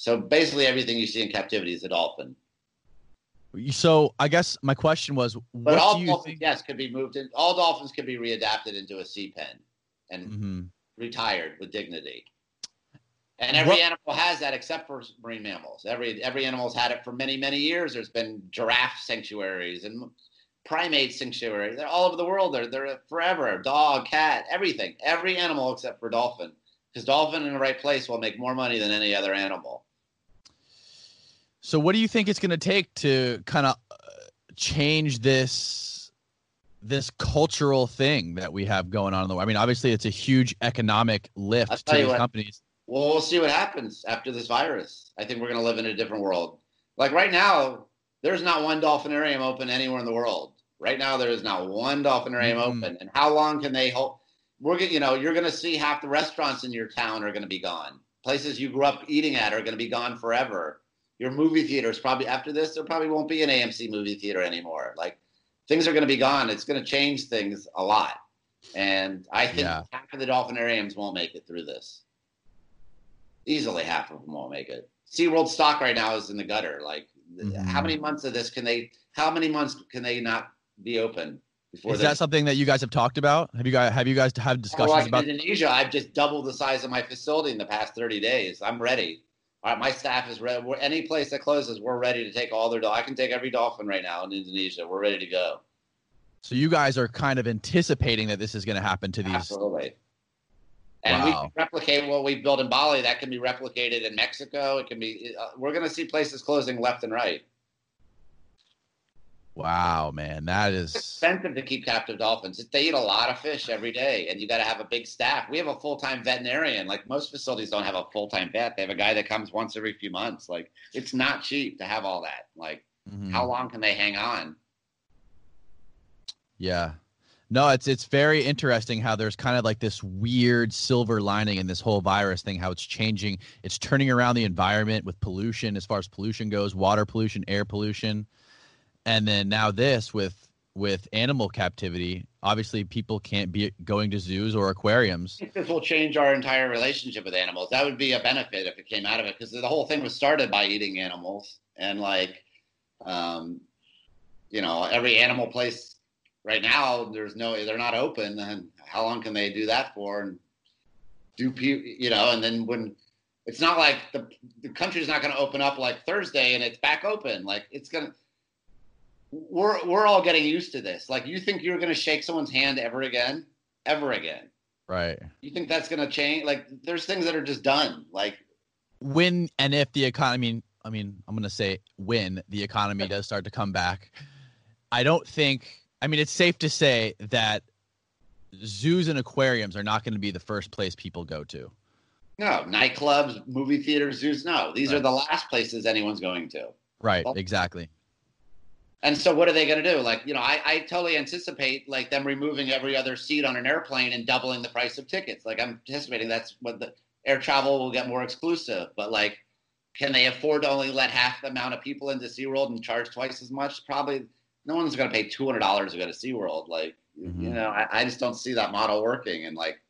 Speaker 2: So basically, everything you see in captivity is a dolphin.
Speaker 1: So I guess my question was,
Speaker 2: But
Speaker 1: what
Speaker 2: all
Speaker 1: do you
Speaker 2: dolphins,
Speaker 1: think?
Speaker 2: yes, could be moved in. All dolphins can be readapted into a sea pen and
Speaker 1: Mhm.
Speaker 2: retired with dignity. And every
Speaker 1: What-
Speaker 2: animal has that except for marine mammals. Every every animal's had it for many many years. There's been giraffe sanctuaries and primate sanctuaries. They're all over the world. They're they're forever. Dog, cat, everything. Every animal except for dolphin. Because dolphin in the right place will make more money than any other animal.
Speaker 1: So what do you think it's going to take to kind of change this this cultural thing that we have going on in the world? I mean, obviously, it's a huge economic lift to these
Speaker 2: what.
Speaker 1: companies.
Speaker 2: Well, we'll see what happens after this virus. I think we're going to live in a different world. Like right now, there's not one dolphinarium open anywhere in the world. Right now, there is not one dolphinarium
Speaker 1: Mhm.
Speaker 2: open. And how long can they hold? We're gonna, you know, you're going to see half the restaurants in your town are going to be gone. Places you grew up eating at are going to be gone forever. Your movie theaters probably after this, there probably won't be an AMC movie theater anymore. Like things are going to be gone. It's going to change things a lot. And I think
Speaker 1: Yeah.
Speaker 2: half of the dolphinariums won't make it through this easily half of them won't make it. SeaWorld stock right now is in the gutter. Like,
Speaker 1: Mhm.
Speaker 2: how many months of this can they? How many months can they not be open before?
Speaker 1: Is that something that you guys have talked about? Have you guys have you guys had
Speaker 2: Oh,
Speaker 1: discussions
Speaker 2: like
Speaker 1: about?
Speaker 2: in Indonesia, I've just doubled the size of my facility in the past 30 days. I'm ready. All right, my staff is ready. We're- Any place that closes, we're ready to take all their. I can take every dolphin right now in Indonesia. We're ready to go.
Speaker 1: So you guys are kind of anticipating that this is going to happen to these.
Speaker 2: Absolutely. And we
Speaker 1: Wow.
Speaker 2: can replicate what we built in Bali. That can be replicated in Mexico. It can be. Uh, we're going to see places closing left and right.
Speaker 1: Wow, man, that is
Speaker 2: expensive to keep captive dolphins. They eat a lot of fish every day, and you got to have a big staff. We have a full time veterinarian. Like most facilities don't have a full time vet. They have a guy that comes once every few months. Like it's not cheap to have all that. Like
Speaker 1: Mhm.
Speaker 2: how long can they hang on?
Speaker 1: Yeah. No, it's it's very interesting how there's kind of like this weird silver lining in this whole virus thing, how it's changing. It's turning around the environment with pollution as far as pollution goes, water pollution, air pollution. And then now this with with animal captivity, obviously people can't be going to zoos or aquariums.
Speaker 2: This will change our entire relationship with animals. That would be a benefit if it came out of it, because the whole thing was started by eating animals, and like, um, you know, every animal place right now, there's no, they're not open, and how long can they do that for? And do pe- you know? And then when it's not like the the country's not going to open up like Thursday and it's back open, like it's gonna. We're we're all getting used to this. Like, you think you're going to shake someone's hand ever again? Ever again?
Speaker 1: Right.
Speaker 2: You think that's going to change? Like, there's things that are just done. Like,
Speaker 1: When and if the economy I mean, I'm going to say when the economy does start to come back, I don't think I mean it's safe to say that zoos and aquariums are not going to be the first place people go to.
Speaker 2: no, nightclubs, movie theaters, zoos. No, these are the last places anyone's going to.
Speaker 1: Right, exactly.
Speaker 2: And so, what are they going to do? Like, you know, I, I totally anticipate like them removing every other seat on an airplane and doubling the price of tickets. Like, I'm anticipating that's what the air travel will get more exclusive. But like, can they afford to only let half the amount of people into SeaWorld and charge twice as much? Probably no one's going to pay two hundred dollars to go to SeaWorld. Like, you
Speaker 1: Mhm.
Speaker 2: know, I, I just don't see that model working. And like,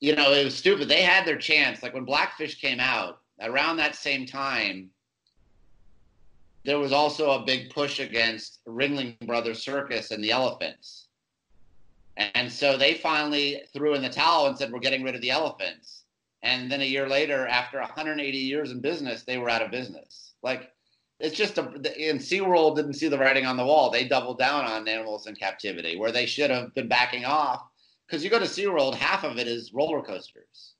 Speaker 2: you know, it was stupid. They had their chance. Like when Blackfish came out around that same time, there was also a big push against Ringling Brothers Circus and the elephants. And so they finally threw in the towel and said, we're getting rid of the elephants. And then a year later, after 180 years in business, they were out of business. Like, it's just a, in SeaWorld didn't see the writing on the wall. They doubled down on animals in captivity where they should have been backing off. Because you go to SeaWorld, half of it is roller coasters.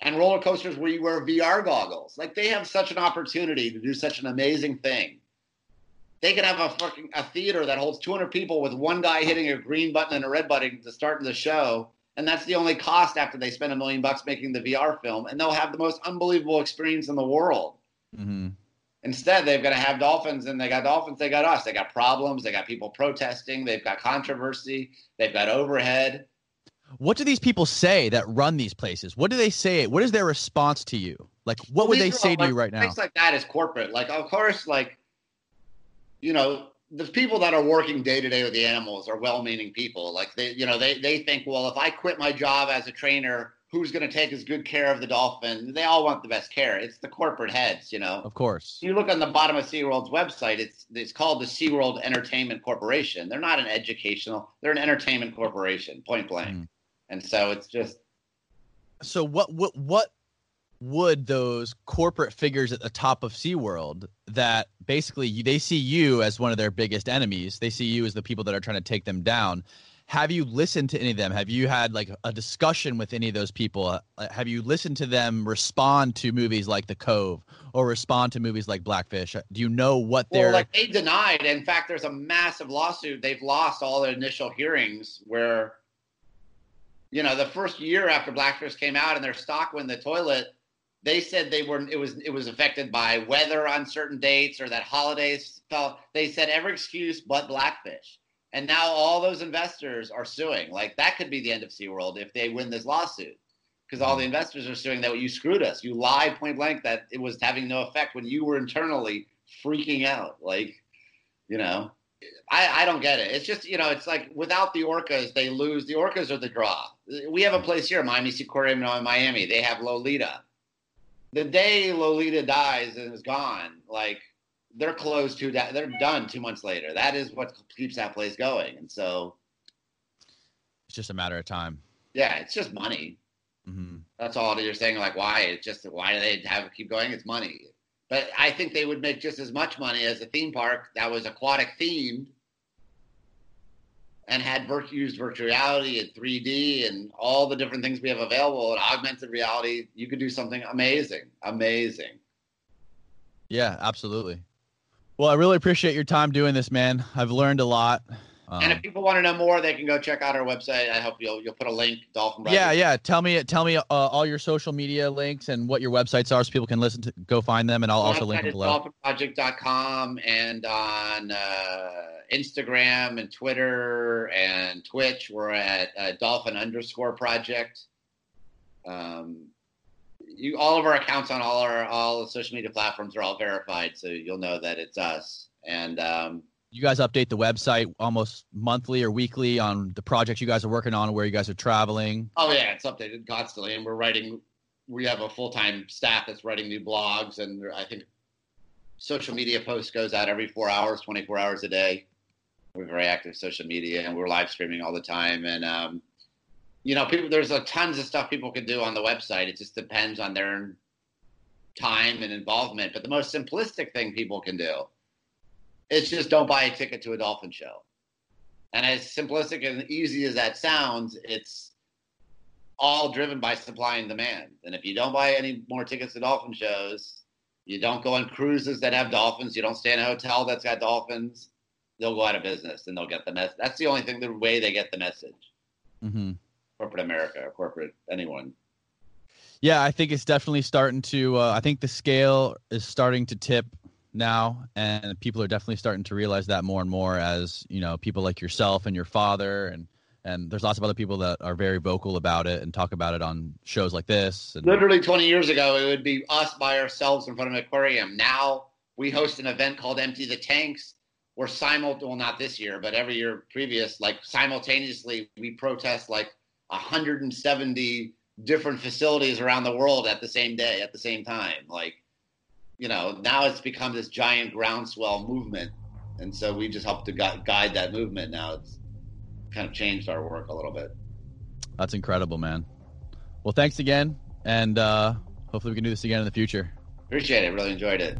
Speaker 2: And roller coasters where you wear VR goggles. Like, they have such an opportunity to do such an amazing thing they could have a fucking a theater that holds 200 people with one guy hitting a green button and a red button to start the show and that's the only cost after they spend a million bucks making the VR film, and they'll have the most unbelievable experience in the world. Mm-hmm. Instead, they've got to have dolphins, and they got dolphins, they got us. They got problems, they got people protesting, they've got controversy, they've got overhead.
Speaker 1: What do these people say that run these places? What do they say? What is their response to you? Like, what well, would they say to you right now?
Speaker 2: Things like that is corporate. Like, of course, like you know, the people that are working day to day with the animals are well-meaning people. Like they, you know, they they think, well, if I quit my job as a trainer, who's going to take as good care of the dolphin? They all want the best care. It's the corporate heads, you know.
Speaker 1: Of course.
Speaker 2: You look on the bottom of SeaWorld's website. It's it's called the SeaWorld Entertainment Corporation. They're not an educational. They're an entertainment corporation, point blank. Mm. And so it's just.
Speaker 1: So what what what would those corporate figures at the top of SeaWorld that basically they see you as one of their biggest enemies, they see you as the people that are trying to take them down. Have you listened to any of them? Have you had like a discussion with any of those people? Uh, have you listened to them respond to movies like The Cove or respond to movies like Blackfish? Do you know what they're
Speaker 2: well, like? They denied. In fact, there's a massive lawsuit. They've lost all their initial hearings where, you know, the first year after Blackfish came out and their stock went in the toilet, they said they were it was it was affected by weather on certain dates or that holidays fell. They said every excuse but Blackfish. And now all those investors are suing. Like that could be the end of SeaWorld if they win this lawsuit. Because all the mm-hmm. investors are suing that you screwed us. You lied point blank that it was having no effect when you were internally freaking out. Like, you know, I, I don't get it. It's just, you know, it's like without the orcas, they lose. The orcas are the draw. We have a place here, Miami Seaquarium in Miami. They have Lolita the day Lolita dies and is gone, like they're closed to that. They're done two months later. That is what keeps that place going. And so
Speaker 1: it's just a matter of time.
Speaker 2: Yeah, it's just money. Mm-hmm. That's all you're saying. Like, why? It's just why do they have keep going? It's money. But I think they would make just as much money as a theme park that was aquatic themed and had used virtual reality and 3D and all the different things we have available and augmented reality, you could do something amazing, amazing.
Speaker 1: Yeah, absolutely. Well, I really appreciate your time doing this, man. I've learned a lot.
Speaker 2: Um, and if people want to know more, they can go check out our website. I hope you'll you'll put a link, Dolphin.
Speaker 1: Brothers. Yeah, yeah. Tell me tell me uh, all your social media links and what your websites are, so people can listen to go find them, and I'll also link them below.
Speaker 2: Dolphinproject.com and on uh, Instagram and Twitter and Twitch, we're at uh, Dolphin underscore Project. Um, you all of our accounts on all our all the social media platforms are all verified, so you'll know that it's us. And um,
Speaker 1: you guys update the website almost monthly or weekly on the projects you guys are working on, where you guys are traveling.
Speaker 2: Oh yeah, it's updated constantly, and we're writing. We have a full time staff that's writing new blogs, and I think social media posts goes out every four hours, twenty four hours a day. We're very active social media, and we're live streaming all the time. And um, you know, people there's a tons of stuff people can do on the website. It just depends on their time and involvement. But the most simplistic thing people can do it's just don't buy a ticket to a dolphin show. And as simplistic and easy as that sounds, it's all driven by supply and demand. And if you don't buy any more tickets to dolphin shows, you don't go on cruises that have dolphins, you don't stay in a hotel that's got dolphins, they'll go out of business and they'll get the message. That's the only thing, the way they get the message. Mm-hmm. Corporate America or corporate anyone.
Speaker 1: Yeah, I think it's definitely starting to. Uh, I think the scale is starting to tip now and people are definitely starting to realize that more and more as you know people like yourself and your father and and there's lots of other people that are very vocal about it and talk about it on shows like this and,
Speaker 2: literally 20 years ago it would be us by ourselves in front of an aquarium. Now we host an event called empty the tanks. Where simul well not this year but every year previous like simultaneously we protest like 170 different facilities around the world at the same day at the same time like you know, now it's become this giant groundswell movement. And so we just help to gu- guide that movement now. It's kind of changed our work a little bit.
Speaker 1: That's incredible, man. Well, thanks again, and uh, hopefully we can do this again in the future.
Speaker 2: Appreciate it. Really enjoyed it.